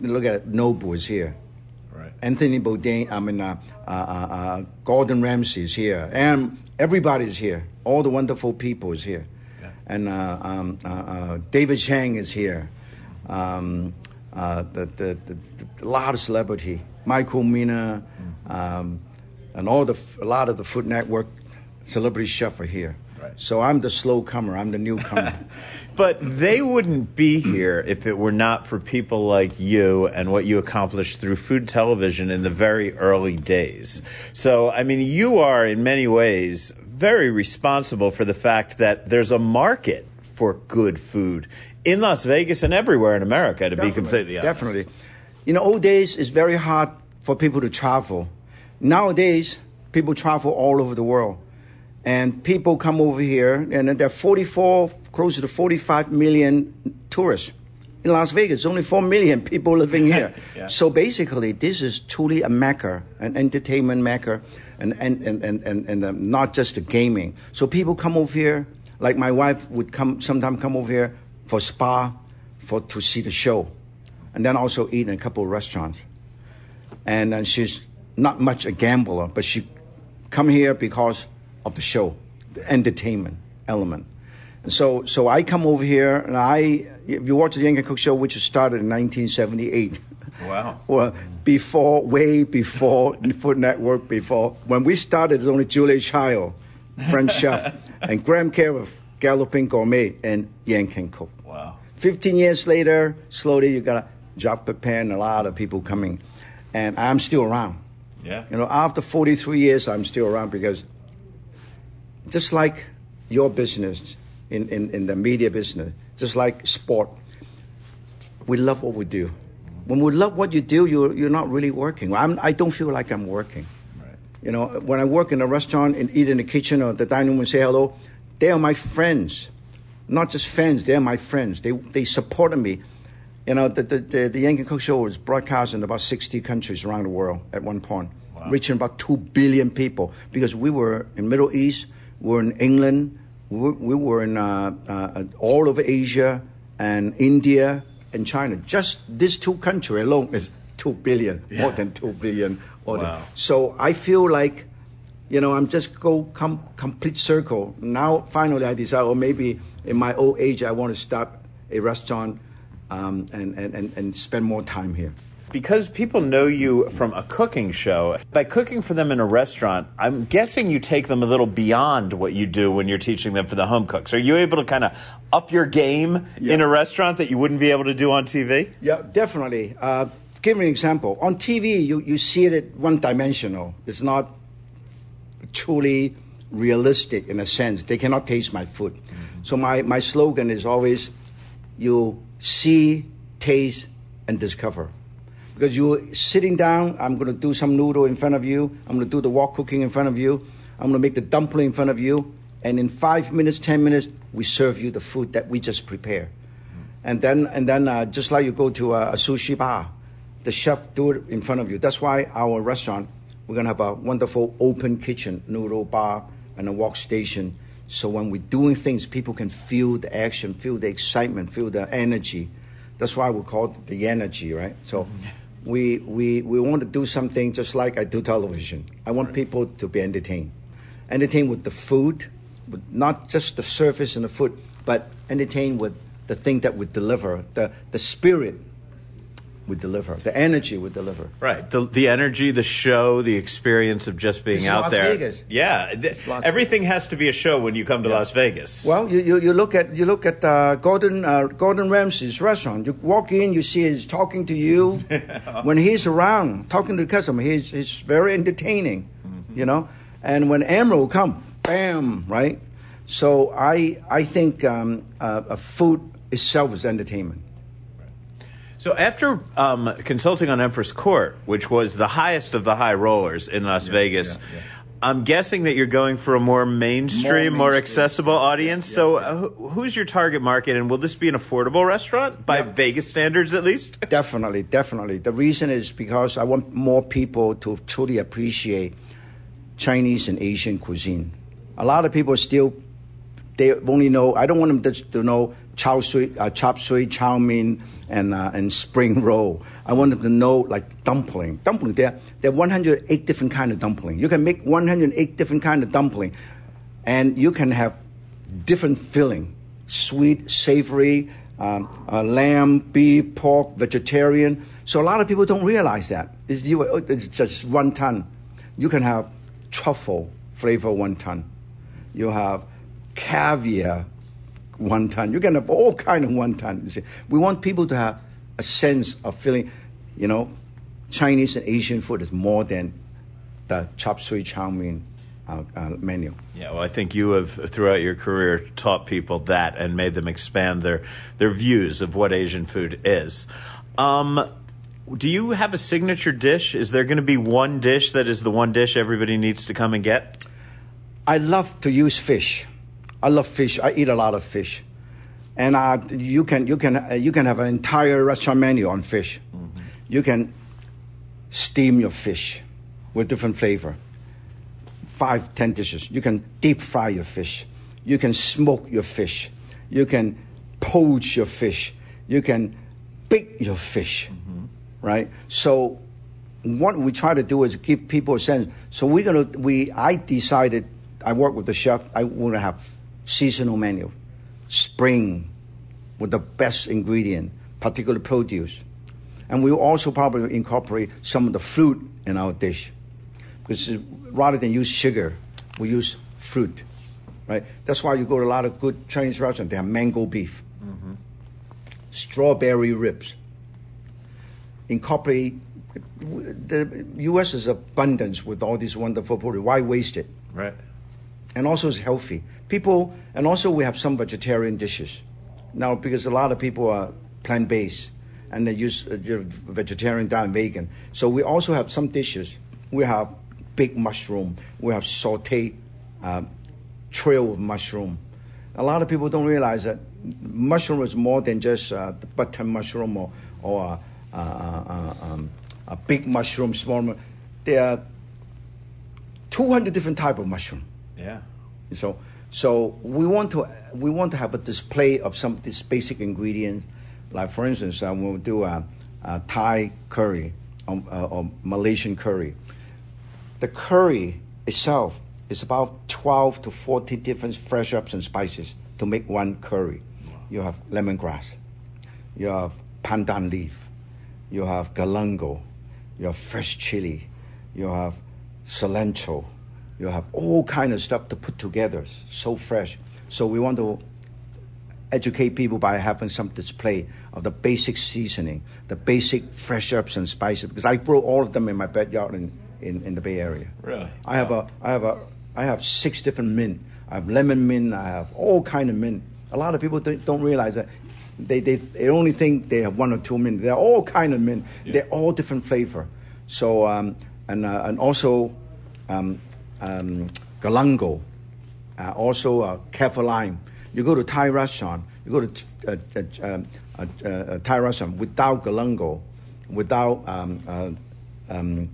look at it, Nobu is here. Right. Anthony Bourdain, I mean, uh, uh, uh, uh, Gordon Ramsay is here, and everybody's here. All the wonderful people is here, and uh, um, uh, uh, David Chang is here. Um, the, the, the, the, lot of celebrity, Michael Mina, um, and all the a lot of the Food Network celebrity chef are here. Right. So I'm the slow comer. I'm the newcomer. (laughs) But they wouldn't be here if it were not for people like you and what you accomplished through food television in the very early days. So, I mean, you are in many ways very responsible for the fact that there's a market for good food in Las Vegas and everywhere in America, to be completely honest. Definitely. You know, old days it's very hard for people to travel. Nowadays, people travel all over the world. And people come over here, and there are 44, close to 45 million tourists. In Las Vegas, only 4 million people living here. (laughs) Yeah. So basically, this is truly a mecca, an entertainment mecca, and, and, and, and, and, and um, not just the gaming. So people come over here, like my wife would come, sometimes come over here for spa, for to see the show, and then also eat in a couple of restaurants. And, and she's not much a gambler, but she come here because of the show, the entertainment element. And so, so I come over here, and I, if you watch the Yan Can Cook Show, which started in 1978. Wow. (laughs) Well, before, way before the Food Network, before when we started, it was only Julie Child, French chef, (laughs) and Graham Carruth, Galloping Gourmet, and Yan Can Cook. Wow. 15 years later, slowly you got a Jacques Pepin, a lot of people coming, and I'm still around. Yeah. You know, after 43 years, I'm still around because just like your business in, in, in the media business, just like sport, we love what we do. When we love what you do, you're, you're not really working. I'm, I don't feel like I'm working. You know, when I work in a restaurant and eat in the kitchen or the dining room and say hello, they are my friends. Not just fans, they're my friends. They, they supported me. You know, the, the, the, the Yan Can Cook Show was broadcast in about 60 countries around the world at one point, reaching about 2 billion people because we were in Middle East, were in England, we were, we were in uh, uh, all over Asia and India and China. Just these two countries alone is 2 billion, more than 2 billion. Wow. So I feel like, you know, I'm just go com- complete circle. Now, finally, I decide, or maybe in my old age, I want to start a restaurant um, and, and, and, and spend more time here. Because people know you from a cooking show, by cooking for them in a restaurant, I'm guessing you take them a little beyond what you do when you're teaching them for the home cooks. Are you able to kind of up your game in a restaurant that you wouldn't be able to do on TV? Yeah, definitely. Uh, give me an example. On TV, you, you see it one dimensional. It's not truly realistic in a sense. They cannot taste my food. So my, my slogan is always you see, taste, and discover. Because you're sitting down, I'm going to do some noodle in front of you, I'm going to do the wok cooking in front of you, I'm going to make the dumpling in front of you, and in five minutes, ten minutes, we serve you the food that we just prepared. And then, and then uh, just like you go to a, a sushi bar, the chef do it in front of you. That's why our restaurant, we're going to have a wonderful open kitchen, noodle bar, and a wok station. So when we're doing things, people can feel the action, feel the excitement, feel the energy. That's why we call it the energy, right? So we, we, we want to do something just like I do television. I want people to be entertained. Entertained with the food, with not just the surface and the food, but entertained with the thing that we deliver, the, the spirit we deliver, the energy we deliver. Right. The the energy, the show, the experience of just being is out Las there. Vegas. Yeah. th- Las everything has to be a show when you come to Las Vegas. Well, you, you, you look at you look at uh, Gordon uh, Gordon Ramsay's restaurant. You walk in, you see he's talking to you. (laughs) when he's around, talking to the customer, he's, he's very entertaining, you know. And when Emeril come, bam, right. So I I think um, uh, uh, food itself is entertainment. So after um, consulting on Empress Court, which was the highest of the high rollers in Las Vegas, I'm guessing that you're going for a more mainstream, more, mainstream. accessible audience. so uh, who's your target market, and will this be an affordable restaurant by Vegas standards at least? (laughs) Definitely, definitely. The reason is because I want more people to truly appreciate Chinese and Asian cuisine. A lot of people still they only know. I don't want them to, to know chow sui, uh, chop suey, chow mein, and uh, and spring (laughs) roll. I want them to know like dumpling. Dumpling. There there are 108 different kind of dumpling. You can make 108 different kind of dumpling, and you can have different filling: sweet, savory, um, uh, lamb, beef, pork, vegetarian. So a lot of people don't realize that. It's, you, it's just wonton. You can have truffle flavor wonton. You have caviar wonton. You can have all kind of wonton. You see. We want people to have a sense of feeling, you know, Chinese and Asian food is more than the chop suey chow mein uh, uh, menu. Yeah, well, I think you have throughout your career taught people that and made them expand their their views of what Asian food is. Um, do you have a signature dish? Is there going to be one dish that is the one dish everybody needs to come and get? I love to use fish. I love fish. I eat a lot of fish, and uh, you can you can uh, you can have an entire restaurant menu on fish. Mm-hmm. You can steam your fish with different flavor. Five, ten dishes. You can deep fry your fish. You can smoke your fish. You can poach your fish. You can bake your fish. Mm-hmm. Right. So what we try to do is give people a sense. So we're gonna we I decided I work with the chef. I want to have seasonal menu, spring, with the best ingredient, particular produce, and we will also probably incorporate some of the fruit in our dish, because rather than use sugar, we use fruit, right? That's why you go to a lot of good Chinese restaurants. They have mango beef, mm-hmm. strawberry ribs. Incorporate the U.S. is abundance with all these wonderful produce. Why waste it? Right and also it's healthy. People, and also we have some vegetarian dishes. Now, because a lot of people are plant based and they use uh, vegetarian diet, vegan. So we also have some dishes. We have big mushroom. We have sauteed uh, trail of mushroom. A lot of people don't realize that mushroom is more than just uh, the button mushroom or, or uh, uh, uh um, a big mushroom, small. Mushroom. There are 200 different type of mushroom. Yeah. So so we want to we want to have a display of some of these basic ingredients. Like for instance, uh, we'll do a, a Thai curry or, uh, or, Malaysian curry. The curry itself is about 12 to 40 different fresh herbs and spices to make one curry. You have lemongrass, you have pandan leaf, you have galangal, you have fresh chili, you have cilantro, you have all kind of stuff to put together, so fresh. So we want to educate people by having some display of the basic seasoning, the basic fresh herbs and spices, because I grow all of them in my backyard in, in, in the Bay Area. Really? I have a I have a I have six different mint. I have lemon mint. I have all kind of mint. A lot of people don't, don't realize that. They, they, they only think they have one or two mint. They're all kind of mint. Yeah. They're all different flavor. So um, and uh, and also um, um, uh, also uh, lime. You go to Thai restaurant, you go to a, uh, um, a, a, a Thai restaurant without galangal, without um, uh, um,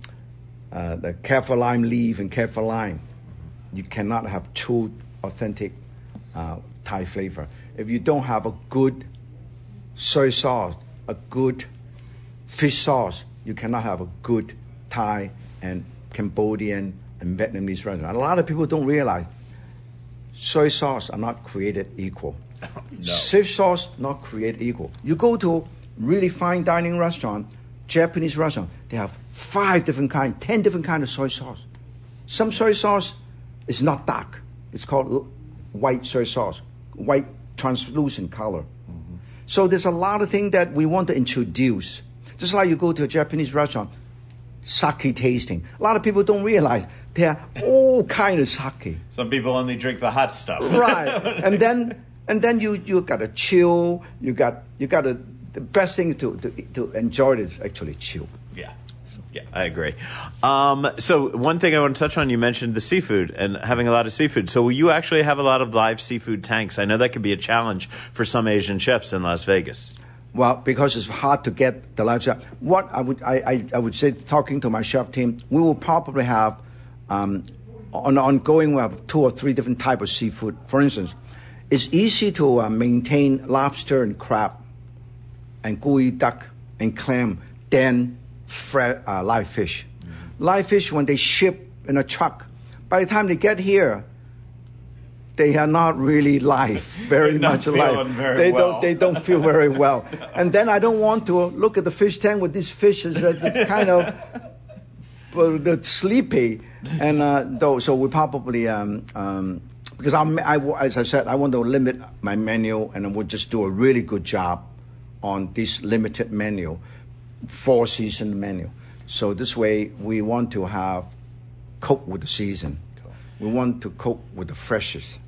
uh, the kaffir lime leaf and kaffir lime, you cannot have true, authentic uh, Thai flavor. If you don't have a good soy sauce, a good fish sauce, you cannot have a good Thai and Cambodian and Vietnamese restaurant. A lot of people don't realize soy sauce are not created equal. (laughs) no. Sauce not created equal. You go to really fine dining restaurant, Japanese restaurant, they have five different kind, ten different kind of soy sauce. Some soy sauce is not dark. It's called white soy sauce, white translucent color. Mm-hmm. So there's a lot of things that we want to introduce. Just like you go to a Japanese restaurant, sake tasting. A lot of people don't realize there are all kind of sake. Some people only drink the hot stuff. (laughs) right. And then and then you you got to chill. You got you got to the best thing to, to to enjoy is actually chill. Yeah. Yeah, I agree. Um, so one thing I want to touch on, you mentioned the seafood and having a lot of seafood. So you actually have a lot of live seafood tanks. I know that could be a challenge for some Asian chefs in Las Vegas. Well, because it's hard to get the live chef. What I would I, I, I would say, talking to my chef team, we will probably have um, on ongoing. We have two or three different type of seafood. For instance, It's easy to uh, maintain lobster and crab and geoduck and clam than fre- uh, live fish. Live fish, when they ship in a truck, by the time they get here, they are not really live, (laughs) very much alive. very they well. don't they don't feel very well. And then I don't want to look at the fish tank with these fishes that (laughs) kind of but the sleepy and uh, though so we probably um, um, because I'm, I, as I said I want to limit my menu and I would just do a really good job on this limited menu, four season menu. So this way we want to have cope with the season. We want to cope with the freshest.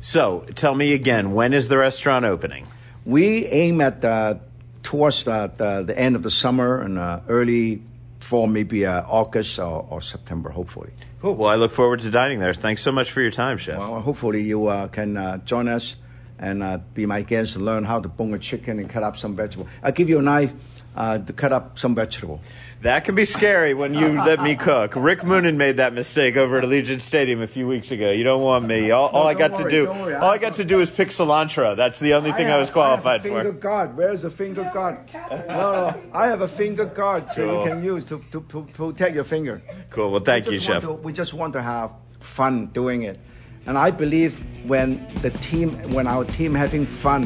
So, tell me again, when is the restaurant opening? We aim at uh, towards the, the, the end of the summer and uh, early fall, maybe uh, August or, or September, hopefully. Cool. Well, I look forward to dining there. Thanks so much for your time, Chef. Well, hopefully you uh, can uh, join us and uh, be my guest learn how to bone a chicken and cut up some vegetables. I'll give you a knife uh, to cut up some vegetable. That can be scary when you (laughs) let me cook. Rick Moonen made that mistake over at Allegiant Stadium a few weeks ago. You don't want me. All, all I got to worry, do, don't worry. all I I- got to do is pick cilantro. That's the only thing I, have- was qualified I have a finger for. guard. Where's the finger guard? No, no. I have a finger guard so Cool. you can use to, to, to protect your finger. Cool. Well, thank we you, just Chef. to- we just want to have fun doing it, and I believe when the team, when our team having fun,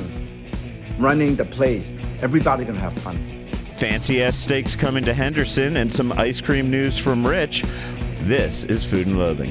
running the place, everybody gonna have fun. Fancy ass steaks coming to Henderson and some ice cream news from Rich. This is Food and Loathing.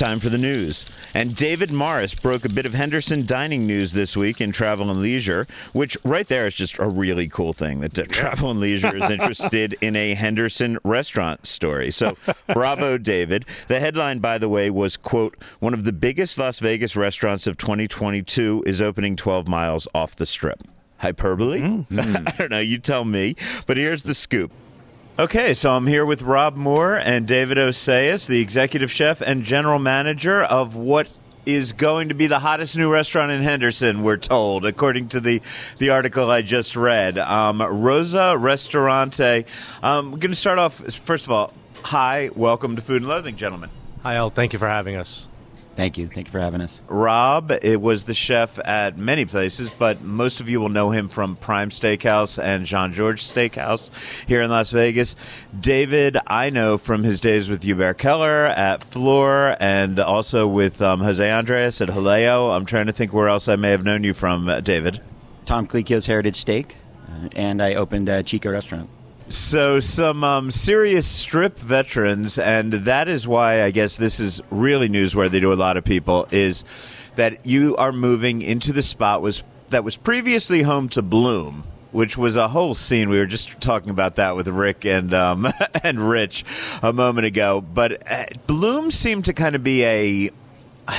Time for the news. And David Morris broke a bit of Henderson dining news this week in Travel and Leisure, which right there is just a really cool thing that uh, Travel and Leisure is interested in a Henderson restaurant story. So, (laughs) bravo, David. The headline, by the way, was quote, one of the biggest Las Vegas restaurants of 2022 is opening 12 miles off the strip. Hyperbole? (laughs) I don't know. You tell me. But here's the scoop. Okay, so I'm here with Rob Moore and David Oseas, the executive chef and general manager of what is going to be the hottest new restaurant in Henderson, we're told, according to the, the article I just read. Um, Rosa Restaurante. Um, we're going to start off, first of all, hi, welcome to Food and Loathing, gentlemen. Hi, Al. Thank you for having us. Thank you. Thank you for having us. Rob it was the chef at many places, but most of you will know him from Prime Steakhouse and Jean Georges Steakhouse here in Las Vegas. David, I know from his days with Hubert Keller at Fleur and also with um, Jose Andres at Jaleo. I'm trying to think where else I may have known you from, uh, David. Tom Colicchio's Heritage Steak, uh, and I opened a Chico restaurant. So, some um, serious strip veterans, and that is why I guess this is really newsworthy to a lot of people, is that you are moving into the spot was that was previously home to Bloom, which was a whole scene. We were just talking about that with Rick and um, (laughs) and Rich a moment ago. But uh, Bloom seemed to kind of be a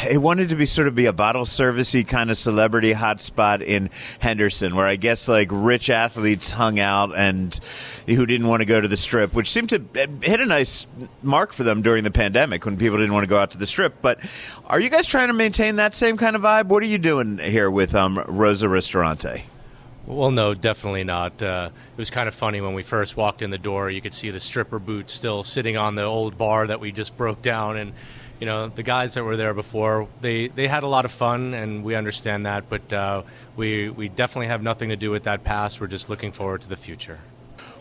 it wanted to be sort of be a bottle servicey kind of celebrity hotspot in Henderson, where I guess like rich athletes hung out and who didn't want to go to the strip, which seemed to hit a nice mark for them during the pandemic when people didn't want to go out to the strip. But are you guys trying to maintain that same kind of vibe? What are you doing here with um, Rosa Ristorante? Well, no, definitely not. Uh, it was kind of funny when we first walked in the door. You could see the stripper boots still sitting on the old bar that we just broke down, and you know the guys that were there before they they had a lot of fun, and we understand that. But uh, we we definitely have nothing to do with that past. We're just looking forward to the future.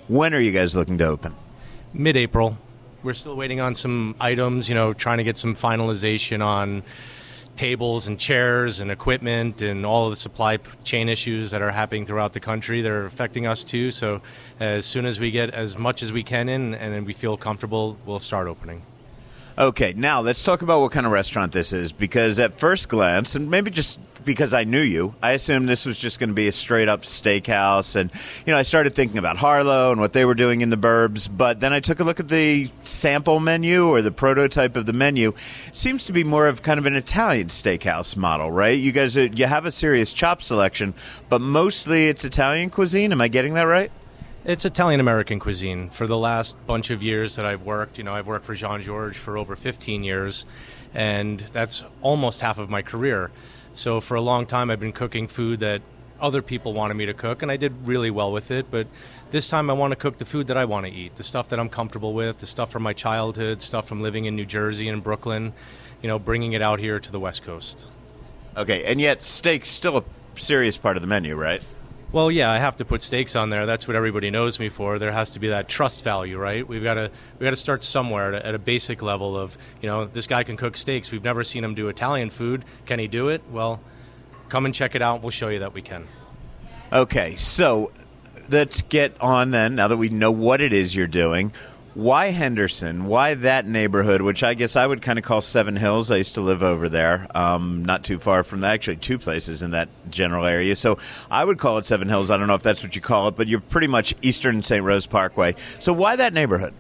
When are you guys looking to open? Mid-April. we're still waiting on some items. You know, trying to get some finalization on tables and chairs and equipment and all of the supply chain issues that are happening throughout the country. They're affecting us too. So as soon as we get as much as we can in and we feel comfortable, we'll start opening. Okay, now let's talk about what kind of restaurant this is because at first glance, and maybe just because I knew you, I assumed this was just going to be a straight up steakhouse. And, you know, I started thinking about Harlow and what they were doing in the burbs. But then I took a look at the sample menu or the prototype of the menu. It seems to be more of kind of an Italian steakhouse model, right? You guys, you have a serious chop selection, but mostly it's Italian cuisine. Am I getting that right? It's Italian American cuisine. For the last bunch of years that I've worked, you know, I've worked for Jean Georges for over 15 years, and that's almost half of my career. So for a long time, I've been cooking food that other people wanted me to cook, and I did really well with it. But this time, I want to cook the food that I want to eat, the stuff that I'm comfortable with, the stuff from my childhood, stuff from living in New Jersey and Brooklyn. You know, bringing it out here to the West Coast. Okay, and yet steak's still a serious part of the menu, right? Well, yeah, I have to put steaks on there. That's what everybody knows me for. There has to be that trust value, right? We've got to we got to start somewhere at a, at a, basic level of you know this guy can cook steaks. We've never seen him do Italian food. Can he do it? Well, come and check it out. We'll show you that we can. Okay, so let's get on then. Now that we know what it is you're doing, why Henderson? Why that neighborhood, which I guess I would kind of call Seven Hills? I used to live over there, um, not too far from that. Actually, two places in that general area. So I would call it Seven Hills. I don't know if that's what you call it, but you're pretty much Eastern St. Rose Parkway. So why that neighborhood?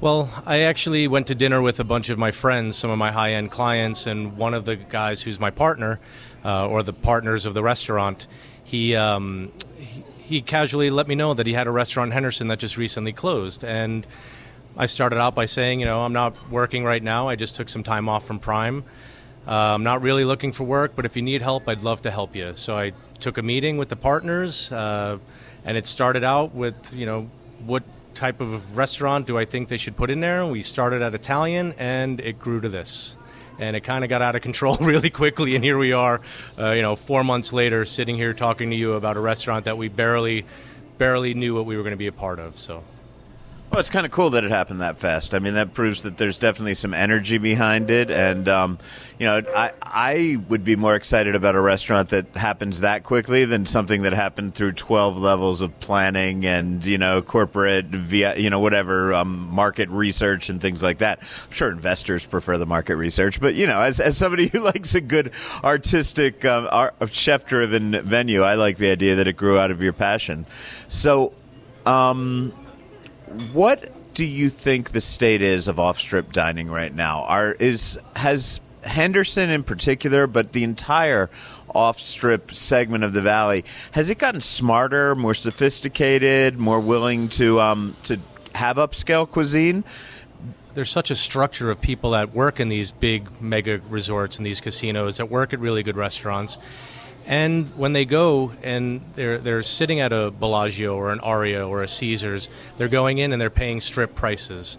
Well, I actually went to dinner with a bunch of my friends, some of my high end clients, and one of the guys who's my partner, uh, or the partners of the restaurant, he, um, he casually let me know that he had a restaurant in Henderson that just recently closed. And I started out by saying, you know, I'm not working right now. I just took some time off from Prime. Uh, I'm not really looking for work, but if you need help, I'd love to help you. So I took a meeting with the partners, uh, and it started out with, you know, what type of restaurant do I think they should put in there? We started at Italian, and it grew to this and it kind of got out of control (laughs) really quickly. And here we are, uh, you know, four months later, sitting here talking to you about a restaurant that we barely, barely knew what we were going to be a part of. So. Well, it's kind of cool that it happened that fast. I mean, that proves that there's definitely some energy behind it, and um, you know, I I would be more excited about a restaurant that happens that quickly than something that happened through 12 levels of planning and you know corporate via you know whatever um, market research and things like that. I'm sure investors prefer the market research, but you know, as as somebody (laughs) who likes a good artistic, um, art, chef-driven venue, I like the idea that it grew out of your passion. So. Um, what do you think the state is of off-strip dining right now? Are is has Henderson in particular, but the entire off-strip segment of the valley has it gotten smarter, more sophisticated, more willing to um, to have upscale cuisine? There's such a structure of people that work in these big mega resorts and these casinos that work at really good restaurants and when they go and they're they're sitting at a Bellagio or an Aria or a Caesars, they're going in and they're paying strip prices.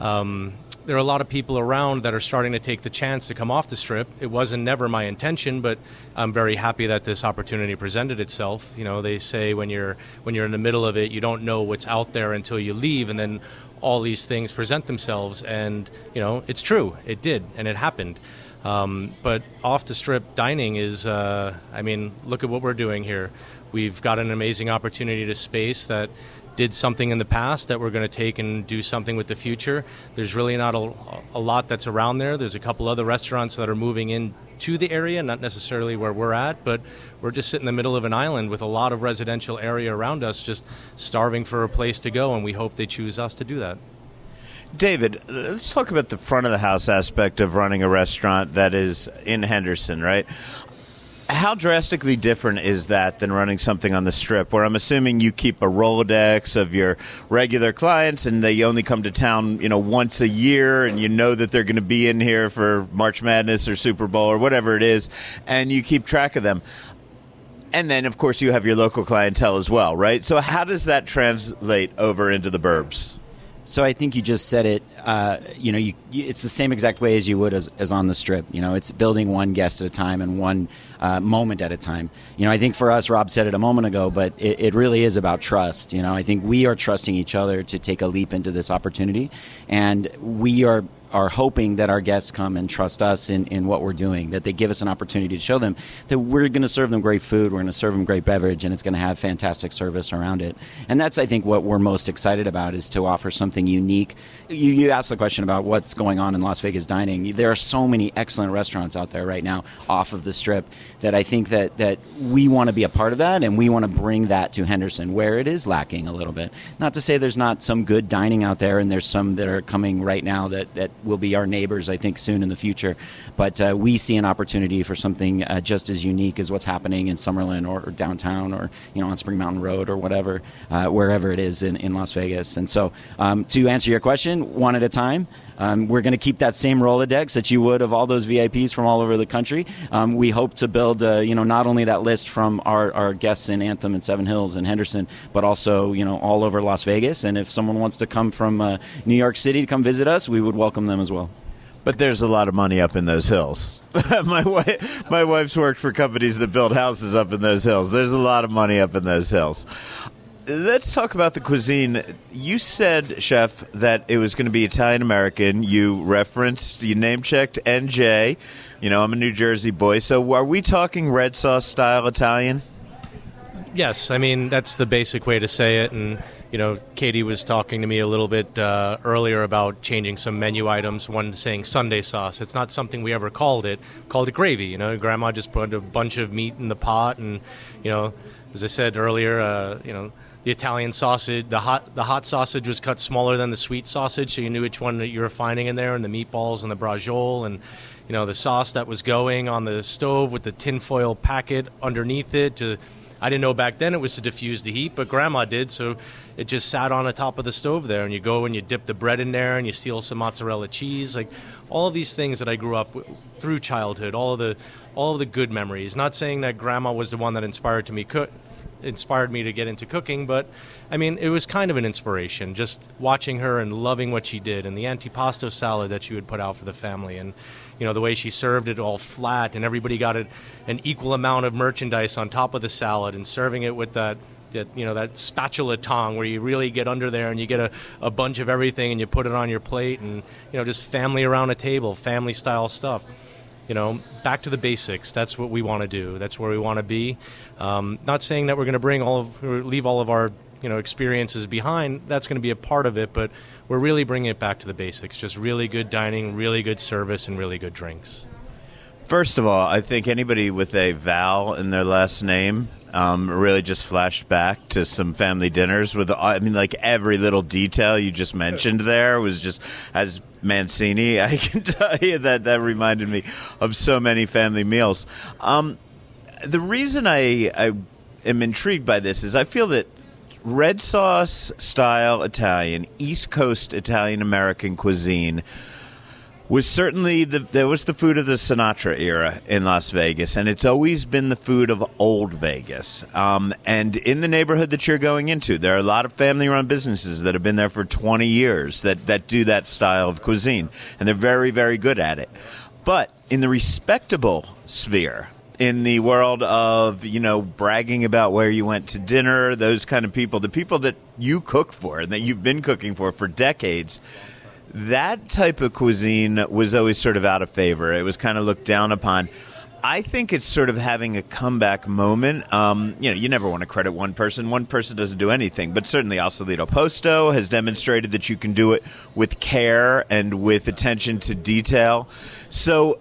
Um, there are a lot of people around that are starting to take the chance to come off the strip. It wasn't never my intention, but I'm very happy that this opportunity presented itself. You know, they say when you're when you're in the middle of it, you don't know what's out there until you leave, and then all these things present themselves. And you know, it's true. It did, and it happened. Um, but off the strip dining is, uh, I mean, look at what we're doing here. We've got an amazing opportunity to space that did something in the past that we're going to take and do something with the future. There's really not a, a, lot that's around there. There's a couple other restaurants that are moving in to the area, not necessarily where we're at, but we're just sitting in the middle of an island with a lot of residential area around us, just starving for a place to go, and we hope they choose us to do that. David, uh, let's talk about the front of the house aspect of running a restaurant that is in Henderson, right? How drastically different is that than running something on the strip where I'm assuming you keep a Rolodex of your regular clients and they only come to town, you know, once a year and you know that they're going to be in here for March Madness or Super Bowl or whatever it is and you keep track of them. And then of course you have your local clientele as well, right? So how does that translate over into the burbs? So I think you just said it. Uh, you know, you, you, it's the same exact way as you would as, as, on the strip. You know, it's building one guest at a time and one uh, moment at a time. You know, I think for us, Rob said it a moment ago, but it, it, really is about trust. You know, I think we are trusting each other to take a leap into this opportunity, and we are are hoping that our guests come and trust us in, in what we're doing, that they give us an opportunity to show them that we're going to serve them great food, we're going to serve them great beverage, and it's going to have fantastic service around it. And that's, I think, what we're most excited about is to offer something unique. You, you asked the question about what's going on in Las Vegas dining. There are so many excellent restaurants out there right now off of the strip that I think that, that we want to be a part of that and we want to bring that to Henderson where it is lacking a little bit. Not to say there's not some good dining out there and there's some that are coming right now that, that will be our neighbors, I think, soon in the future. But uh, we see an opportunity for something uh, just as unique as what's happening in Summerlin or, or, downtown or you know on Spring Mountain Road or whatever, uh, wherever it is in, in Las Vegas. And so, um, to answer your question, one at a time. Um, we're going to keep that same Rolodex that you would of all those VIPs from all over the country. Um, we hope to build, uh, you know, not only that list from our, our guests in Anthem and Seven Hills and Henderson, but also, you know, all over Las Vegas. And if someone wants to come from uh, New York City to come visit us, we would welcome them as well. But there's a lot of money up in those hills. (laughs) my wife, my wife's worked for companies that build houses up in those hills. There's a lot of money up in those hills. Let's talk about the cuisine. You said, chef, that it was going to be Italian American. You referenced, you name checked NJ. You know, I'm a New Jersey boy. So are we talking red sauce style Italian? Yes, I mean that's the basic way to say it, and you know, Katie was talking to me a little bit uh, earlier about changing some menu items. One saying Sunday sauce. It's not something we ever called it. Called it gravy. You know, Grandma just put a bunch of meat in the pot, and you know, as I said earlier, uh, you know, the Italian sausage, the hot the hot sausage was cut smaller than the sweet sausage, so you knew which one that you were finding in there, and the meatballs and the braciole, and you know, the sauce that was going on the stove with the tinfoil packet underneath it to I didn't know back then it was to diffuse the heat, but grandma did, so it just sat on the top of the stove there. And you go and you dip the bread in there and you steal some mozzarella cheese. Like all of these things that I grew up with, through childhood, all of the all of the good memories. Not saying that grandma was the one that inspired to me cook inspired me to get into cooking, but I mean, it was kind of an inspiration just watching her and loving what she did and the antipasto salad that she would put out for the family and you know the way she served it all flat and everybody got it, an equal amount of merchandise on top of the salad and serving it with that that you know that spatula tongue where you really get under there and you get a, a bunch of everything and you put it on your plate and you know just family around a table family style stuff you know, back to the basics. That's what we want to do. That's where we want to be. Um, not saying that we're going to bring all of, leave all of our, you know, experiences behind. That's going to be a part of it, but we're really bringing it back to the basics. Just really good dining, really good service, and really good drinks. First of all, I think anybody with a Val in their last name um, really just flashed back to some family dinners with, I mean, like every little detail you just mentioned there was just as Mancini. (laughs) I can tell you that that reminded me of so many family meals. Um, the reason I, I am intrigued by this is I feel that red sauce style Italian, East Coast Italian American cuisine was certainly the there was the food of the Sinatra era in Las Vegas, and it's always been the food of old Vegas. Um, and in the neighborhood that you're going into, there are a lot of family-run businesses that have been there for 20 years that that do that style of cuisine, and they're very very good at it. But in the respectable sphere, in the world of you know bragging about where you went to dinner, those kind of people, the people that you cook for and that you've been cooking for for decades that type of cuisine was always sort of out of favor. It was kind of looked down upon. I think it's sort of having a comeback moment. Um, you know, you never want to credit one person. One person doesn't do anything, but certainly Al Solito Posto has demonstrated that you can do it with care and with attention to detail. So,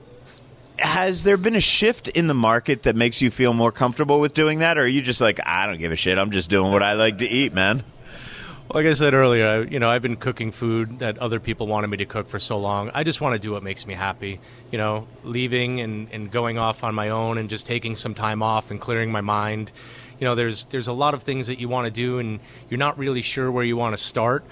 has there been a shift in the market that makes you feel more comfortable with doing that, or are you just like, I don't give a shit. I'm just doing what I like to eat, man? Like I said earlier, I, you know, I've been cooking food that other people wanted me to cook for so long. I just want to do what makes me happy. You know, leaving and, and going off on my own and just taking some time off and clearing my mind. You know, there's there's a lot of things that you want to do and you're not really sure where you want to start.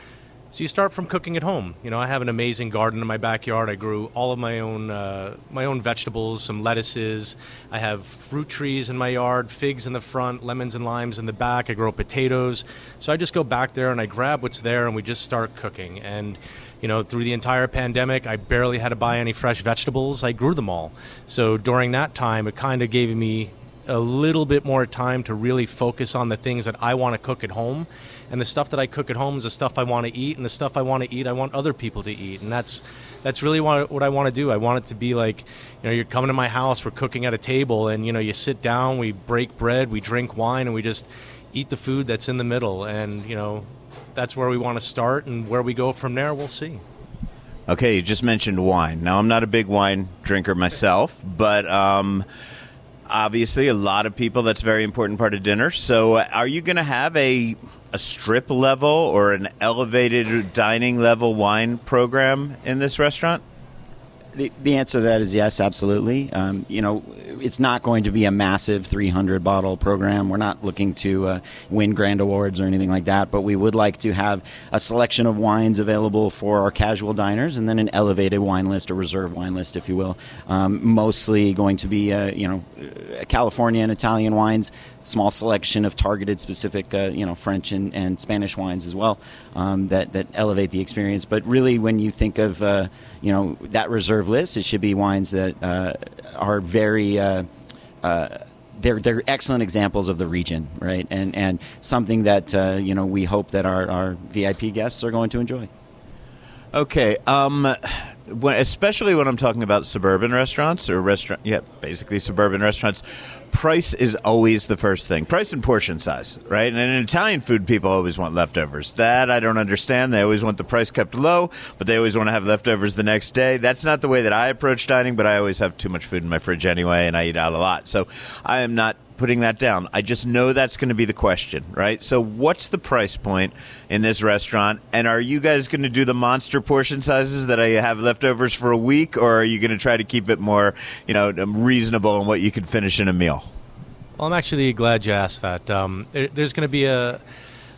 So you start from cooking at home. You know, I have an amazing garden in my backyard. I grew all of my own uh, my own vegetables, some lettuces. I have fruit trees in my yard, figs in the front, lemons and limes in the back. I grow potatoes. So I just go back there and I grab what's there and we just start cooking. And you know, through the entire pandemic, I barely had to buy any fresh vegetables. I grew them all. So during that time, it kind of gave me a little bit more time to really focus on the things that I want to cook at home. And the stuff that I cook at home is the stuff I want to eat, and the stuff I want to eat, I want other people to eat. And that's that's really what, what I want to do. I want it to be like, you know, you're coming to my house, we're cooking at a table, and you know, you sit down, we break bread, we drink wine, and we just eat the food that's in the middle. And you know, that's where we want to start, and where we go from there, we'll see. Okay, you just mentioned wine. Now, I'm not a big wine drinker myself, (laughs) but um, obviously, a lot of people that's a very important part of dinner. So, are you going to have a a strip level or an elevated dining level wine program in this restaurant? The, the answer to that is yes, absolutely. Um, you know, it's not going to be a massive 300 bottle program. We're not looking to uh, win grand awards or anything like that, but we would like to have a selection of wines available for our casual diners and then an elevated wine list, a reserve wine list, if you will. Um, mostly going to be, uh, you know, California and Italian wines, small selection of targeted specific, uh, you know, French and, and, Spanish wines as well um, that, that elevate the experience. But really, when you think of, uh, you know, that reserve list, it should be wines that uh, are very uh, uh, they're they're excellent examples of the region, right? And and something that uh, you know we hope that our, our VIP guests are going to enjoy. Okay, um, when, especially when I'm talking about suburban restaurants or restaurant, yeah, basically suburban restaurants, price is always the first thing. Price and portion size, right? And in Italian food, people always want leftovers. That I don't understand. They always want the price kept low, but they always want to have leftovers the next day. That's not the way that I approach dining, but I always have too much food in my fridge anyway, and I eat out a lot. So I am not putting that down. I just know that's going to be the question, right? So, what's the price point in this restaurant? And are you guys going to do the monster portion sizes that I have leftovers for a week, or are you going to try to keep it more, you know, reasonable in what you can finish in a meal? Well, I'm actually glad you asked that. Um, there, there's going to be a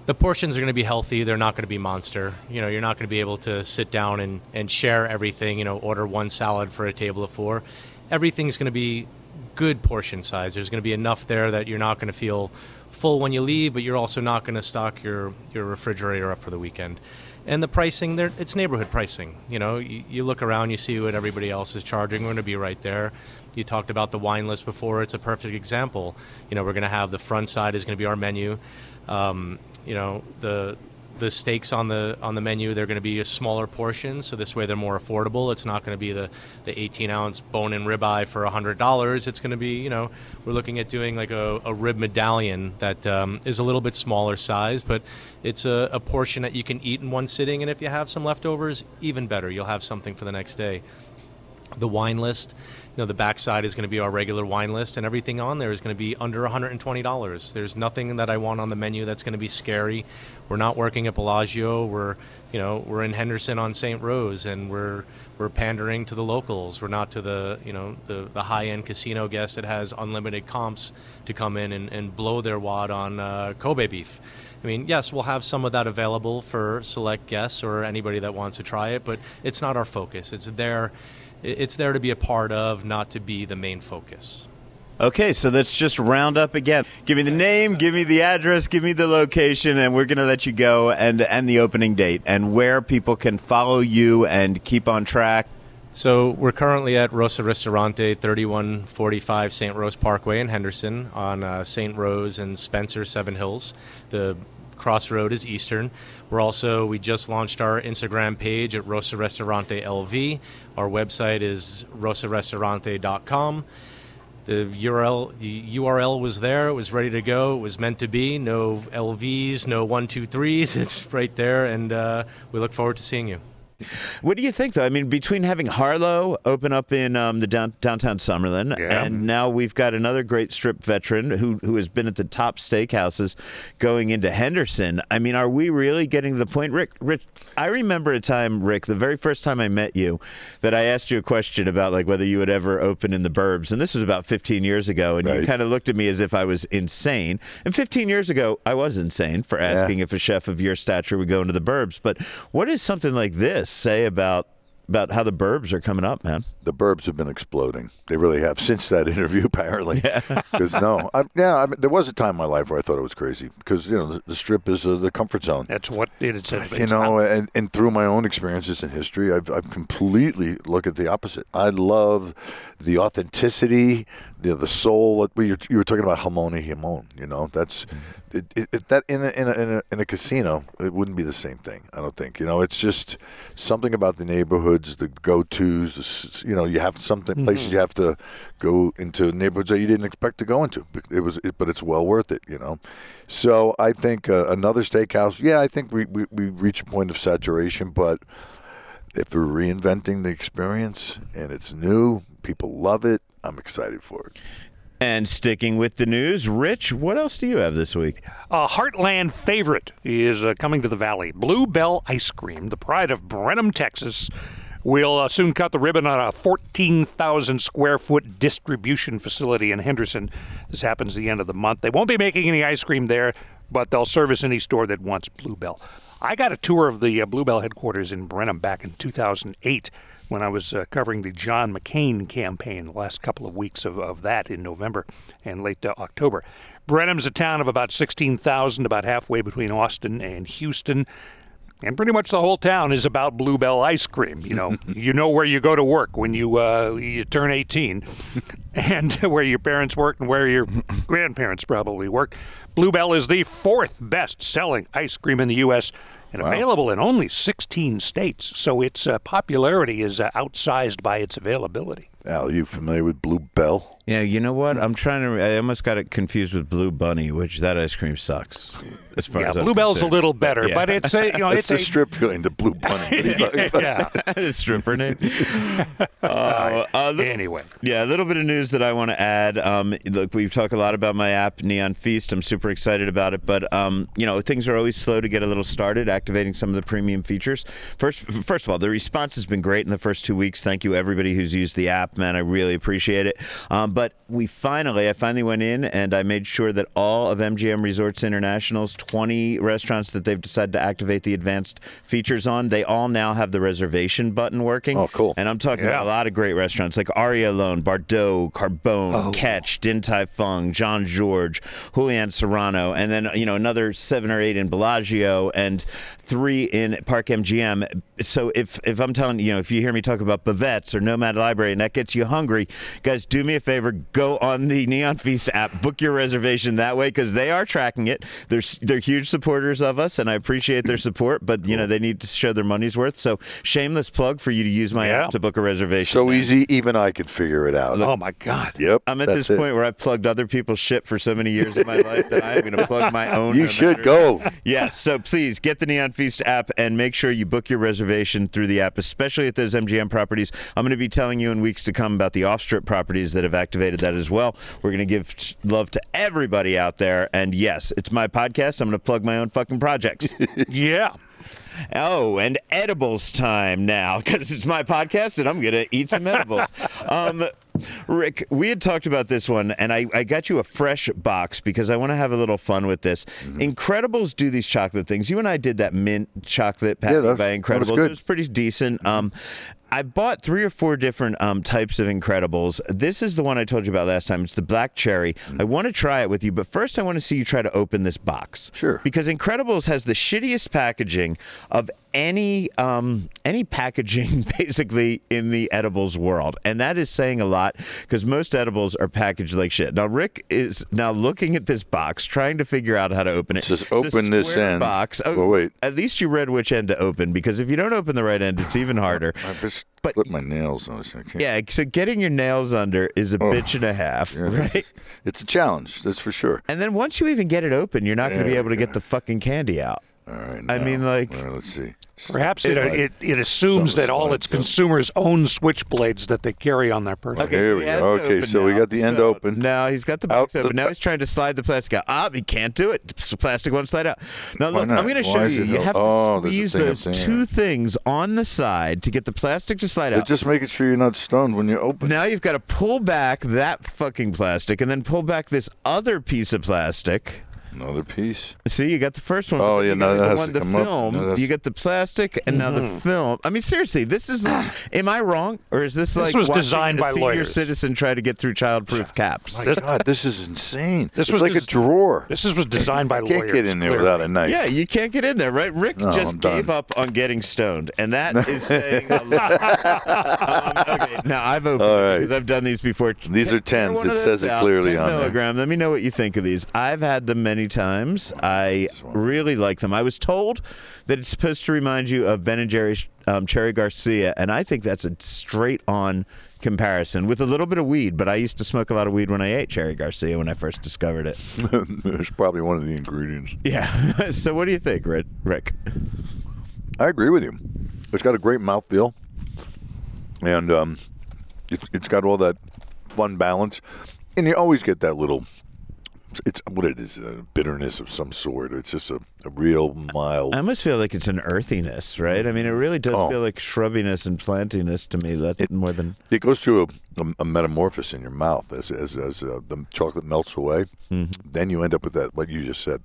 the portions are going to be healthy. They're not going to be monster. You know, you're not going to be able to sit down and, and share everything. You know, order one salad for a table of four. Everything's going to be good portion size. There's going to be enough there that you're not going to feel full when you leave, but you're also not going to stock your, your refrigerator up for the weekend. And the pricing, there, it's neighborhood pricing. You know, you, you look around, you see what everybody else is charging. We're going to be right there. You talked about the wine list before. It's a perfect example. You know, we're going to have the front side is going to be our menu. Um, you know, the the steaks on the on the menu they're going to be a smaller portion, so this way they're more affordable. It's not going to be the, the 18 ounce bone and ribeye for hundred dollars. It's going to be you know we're looking at doing like a, a rib medallion that um, is a little bit smaller size, but it's a, a portion that you can eat in one sitting. And if you have some leftovers, even better. You'll have something for the next day. The wine list. You know the backside is going to be our regular wine list and everything on there is going to be under $120 there's nothing that i want on the menu that's going to be scary. We're not working at bellagio. We're you know we're in henderson on st rose and we're we're pandering to the locals. We're not to the you know the, the high end casino guest that has unlimited comps to come in and, and blow their wad on uh, kobe beef. I mean, yes, we'll have some of that available for select guests or anybody that wants to try it, but it's not our focus. It's there it's there to be a part of, not to be the main focus. Okay, so let's just round up again. Give me the name, give me the address, give me the location, and we're going to let you go and and the opening date and where people can follow you and keep on track. So we're currently at Rosa Restaurante, 3145 St. Rose Parkway in Henderson on uh, St. Rose and Spencer Seven Hills. The crossroad is Eastern. We're also we just launched our Instagram page at Rosa Restaurante LV. Our website is rosarestaurante.com. The URL the URL was there. It was ready to go. It was meant to be. No LVs, no one two threes. (laughs) It's right there, and uh, we look forward to seeing you. What do you think, though? I mean, between having Harlow open up in um, the down, downtown Summerlin, Yeah. and now we've got another great strip veteran who who has been at the top steakhouses going into Henderson. I mean, are we really getting to the point, Rick? Rick, I remember a time, Rick, the very first time I met you, that I asked you a question about like whether you would ever open in the Burbs, and this was about 15 years ago, and you kind of looked at me as if I was insane. And 15 years ago, I was insane for asking if a chef of your stature would go into the Burbs. But what is something like this say about about how the Burbs are coming up, man? the burbs have been exploding. They really have (laughs) since that interview, apparently. Because (laughs) no, I, yeah, I mean, there was a time in my life where I thought it was crazy because you know the, the strip is uh, the comfort zone. That's what it is. You know, and, and through my own experiences in history, I've, I've completely look at the opposite. I love the authenticity, the the soul. Like we, you were talking about Jamon Jamon. You know, that's it, it, it, that in a, in, a, in a in a casino, it wouldn't be the same thing. I don't think. You know, it's just something about the neighborhoods, the go tos. You know, you have something places you have to go into neighborhoods that you didn't expect to go into. It was, it, but it's well worth it. You know, so I think uh, another steakhouse. Yeah, I think we, we we reach a point of saturation, but if we're reinventing the experience and it's new, people love it. I'm excited for it. And sticking with the news, Rich, what else do you have this week? A Heartland favorite is uh, coming to the Valley. Bluebell Ice Cream, the pride of Brenham, Texas, will uh, soon cut the ribbon on a 14,000 square foot distribution facility in Henderson. This happens at the end of the month. They won't be making any ice cream there, but they'll service any store that wants Bluebell. I got a tour of the uh, Bluebell headquarters in Brenham back in 2008 when I was uh, covering the John McCain campaign, the last couple of weeks of, of that in November and late uh, October. Brenham's a town of about 16,000, about halfway between Austin and Houston. And pretty much the whole town is about Bluebell ice cream. You know, (laughs) you know where you go to work when you uh, you turn 18, (laughs) and where your parents work and where your grandparents probably work. Bluebell is the fourth best-selling ice cream in the U.S. and available in only 16 states. So its uh, popularity is uh, outsized by its availability. Al, are you familiar with Blue Bell? Yeah, you know what? I'm trying to. I almost got it confused with Blue Bunny, which that ice cream sucks. As far Yeah, as I'm Bluebell's a little better, Yeah. but it's a you know (laughs) It's it's the a strip feeling, the Blue Bunny. yeah, are you yeah. (laughs) stripper name. (laughs) Uh, a little- Anyway. yeah, a little bit of news that I want to add. Um, look, we've talked a lot about my app, Neon Feast. I'm super excited about it, but um, you know, things are always slow to get a little started. Activating some of the premium features. First, first of all, the response has been great in the first two weeks. Thank you, everybody who's used the app, man. I really appreciate it. Um, but we finally, I finally went in and I made sure that all of MGM Resorts International's 20 restaurants that they've decided to activate the advanced features on, they all now have the reservation button working. Oh, cool. And I'm talking Yeah. about a lot of great restaurants like Aria Alone, Bardot, Carbone, Catch, Din Tai Fung, Jean Georges, Julian Serrano, and then you know another seven or eight in Bellagio and three in Park MGM. So if if I'm telling you know if you hear me talk about Bavettes or Nomad Library and that gets you hungry, guys, do me a favor, go on the Neon Feast app, book your reservation that way because they are tracking it. They're they're huge supporters of us, and I appreciate their support. But you know they need to show their money's worth. So shameless plug for you to use my Yeah. app to book a reservation. So man. easy, even I could figure it out. Oh my God. Yep. I'm at this it. point where I've plugged other people's shit for so many years of my life that I am going to plug my (laughs) own. You no should matter- go. Yes, so please get the Neon Feast app and make sure you book your reservation through the app, especially at those MGM properties. I'm going to be telling you in weeks to come about the off-strip properties that have activated that as well. We're going to give love to everybody out there, and yes, it's my podcast. I'm going to plug my own fucking projects. (laughs) Yeah. Oh, and edibles time now (laughs) because it's my podcast and I'm going to eat some edibles. (laughs) um, Rick, we had talked about this one, and I, I got you a fresh box because I want to have a little fun with this. Mm-hmm. Incredibles do these chocolate things. You and I did that mint chocolate Yeah, packaging that- by was Incredibles. good. It was pretty decent. Um, I bought three or four different um, types of Incredibles. This is the one I told you about last time. It's the black cherry. Mm-hmm. I want to try it with you, but first I want to see you try to open this box. Sure. Because Incredibles has the shittiest packaging of any um, any packaging (laughs) basically in the edibles world, and that is saying a lot because most edibles are packaged like shit. Now Rick is now looking at this box, trying to figure out how to open it. It says, It's a "Open this end." box. Oh, Well, wait. At least you read which end to open because if you don't open the right end, it's even harder. I just But- put my nails on this. Yeah, so getting your nails under is a bitch and a half, Yeah, right? It's a challenge, that's for sure. And then once you even get it open, you're not going to be able to get the fucking candy out. All right. I mean, like- well, let's see. Perhaps it, Like- it, it assumes that all its up. consumers own switchblades that they carry on their person. Okay. Here we go. Okay, open so we got the end So open. Now he's got the box Out the open. Now he's trying to slide the plastic out. Ah, he can't do it. The plastic won't slide out. Now look. I'm going to show you. You have Oh, to there's a squeeze thing those two things on the side to get the plastic to slide But out. just making sure you're not stunned when you open. Now you've got to pull back that fucking plastic and then pull back this other piece of plastic. Another piece. See, you got the first one. Oh, yeah, you no, got that the has one, to the come up. film. No, you get the plastic and now the film. I mean, seriously, this is. (sighs) am I wrong, or is this like was designed a by senior lawyers. citizen try to get through childproof caps? My God, this is insane. This it's was like des- a drawer. This is, was designed by I can't lawyers. get in there clearly. without a knife. Yeah, you can't get in there, right? Rick No, just I'm done. gave up on getting stoned, and that (laughs) is saying a lot. (laughs) um, okay, now I've opened right. because I've done these before. These are tens. It says it clearly on there. milligram. Let me know what you think of these. I've had them many times. I really like them. I was told that it's supposed to remind you of Ben and Jerry's um, Cherry Garcia, and I think that's a straight on comparison with a little bit of weed. But I used to smoke a lot of weed when I ate Cherry Garcia when I first discovered it. (laughs) it's probably one of the ingredients. Yeah. (laughs) so what do you think, Rick? Rick? I agree with you. It's got a great mouthfeel, and um, it's it's got all that fun balance, and you always get that little. It's what it is, a bitterness of some sort. It's just a, a real mild. I almost feel like it's an earthiness, right? I mean, it really does Oh. feel like shrubiness and plantiness to me. That's more than It goes through a, a, a metamorphosis in your mouth as as, as uh, the chocolate melts away. Mm-hmm. Then you end up with that, what you just said,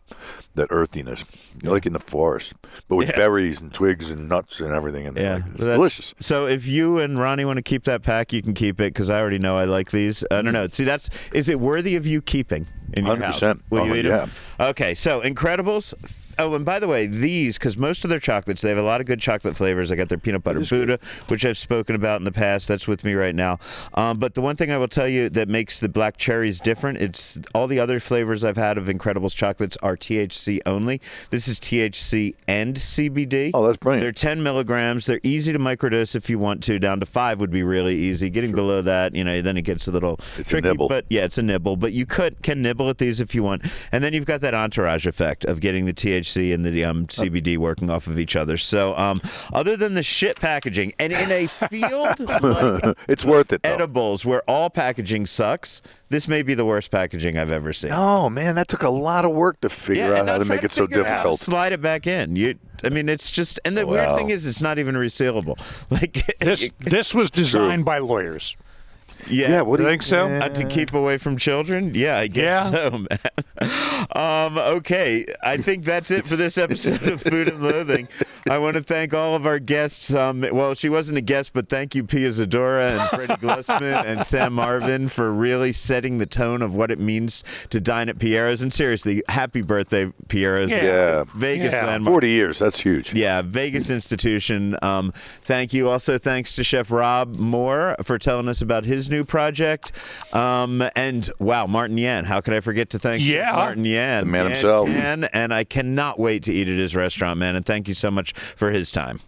that earthiness. You're like in the forest, but with Yeah. berries and twigs and nuts and everything in there. yeah, Like, it's That's- delicious. So if you and Ronnie want to keep that pack, you can keep it because I already know I like these. I don't know. See, that's is it worthy of you keeping in your house? 100%. Will you Oh, eat 'em? Okay, so Incredibles. Oh, and by the way, these because most of their chocolates they have a lot of good chocolate flavors. I got their peanut butter Buddha, which I've spoken about in the past. That's with me right now. Um, but the one thing I will tell you that makes the black cherries different, it's all the other flavors I've had of Incredibles chocolates are THC only. This is THC and CBD. Oh, that's brilliant. They're 10 milligrams. They're easy to microdose if you want to. Down to five would be really easy. Getting below that, you know, then it gets a little It's a tricky. nibble. But yeah, it's a nibble. But you could can nibble at these if you want. And then you've got that entourage effect of getting the THC and the um, CBD working off of each other. So, um, other than the shit packaging, and in a field (laughs) like it's worth it. Though. edibles where all packaging sucks, this may be the worst packaging I've ever seen. Oh man, that took a lot of work to figure Yeah, out how to try make it so figure out difficult. slide it back in. You, I mean, it's just, and the Wow. weird thing is, it's not even resealable. (laughs) Like This (laughs) this was designed by lawyers. Yeah, Yeah, what do You you think so? Uh, to keep away from children? Yeah, I guess Yeah. so, (laughs) man. Um, okay, I think that's it for this episode of Food and Loathing. I want to thank all of our guests. Um, well, she wasn't a guest, but thank you, Pia Zadora and Freddie Glusman and Sam Marvin for really setting the tone of what it means to dine at Piero's. And seriously, happy birthday, Piero's. Yeah. Yeah. Vegas Yeah. landmark. Forty years, that's huge. Yeah, Vegas institution. Um, thank you. Also, thanks to Chef Rob Moore for telling us about his new project. Um, and wow, Martin Yan. How could I forget to thank Chef Yeah. Martin Yan? The man Yan himself. Yan, and I cannot wait to eat at his restaurant, man. And thank you so much for his time.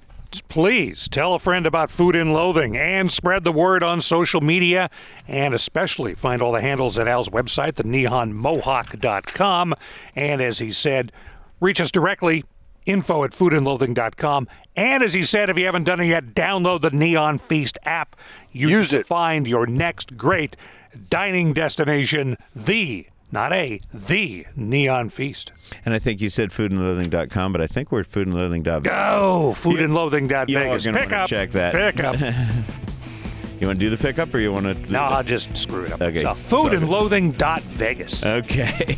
Please tell a friend about Food and Loathing and spread the word on social media and especially find all the handles at Al's website, the neonmohawk.com. And as he said, reach us directly, info at foodandloathing.com. And as he said, if you haven't done it yet, download the Neon Feast app. You Use it. find your next great dining destination, the, not a, the Neon Feast. And I think you said foodandloathing.com, but I think we're at foodandloathing.com. Go! Foodandloathing.vegas. You all are gonna Pick up. check that. Pick up. (laughs) You want to do the pickup or you want to? No, I'll just screw it up. Okay. myself. Vegas. Okay.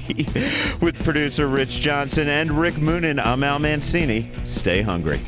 (laughs) With producer Rich Johnson and Rick Moonen, I'm Al Mancini. Stay hungry.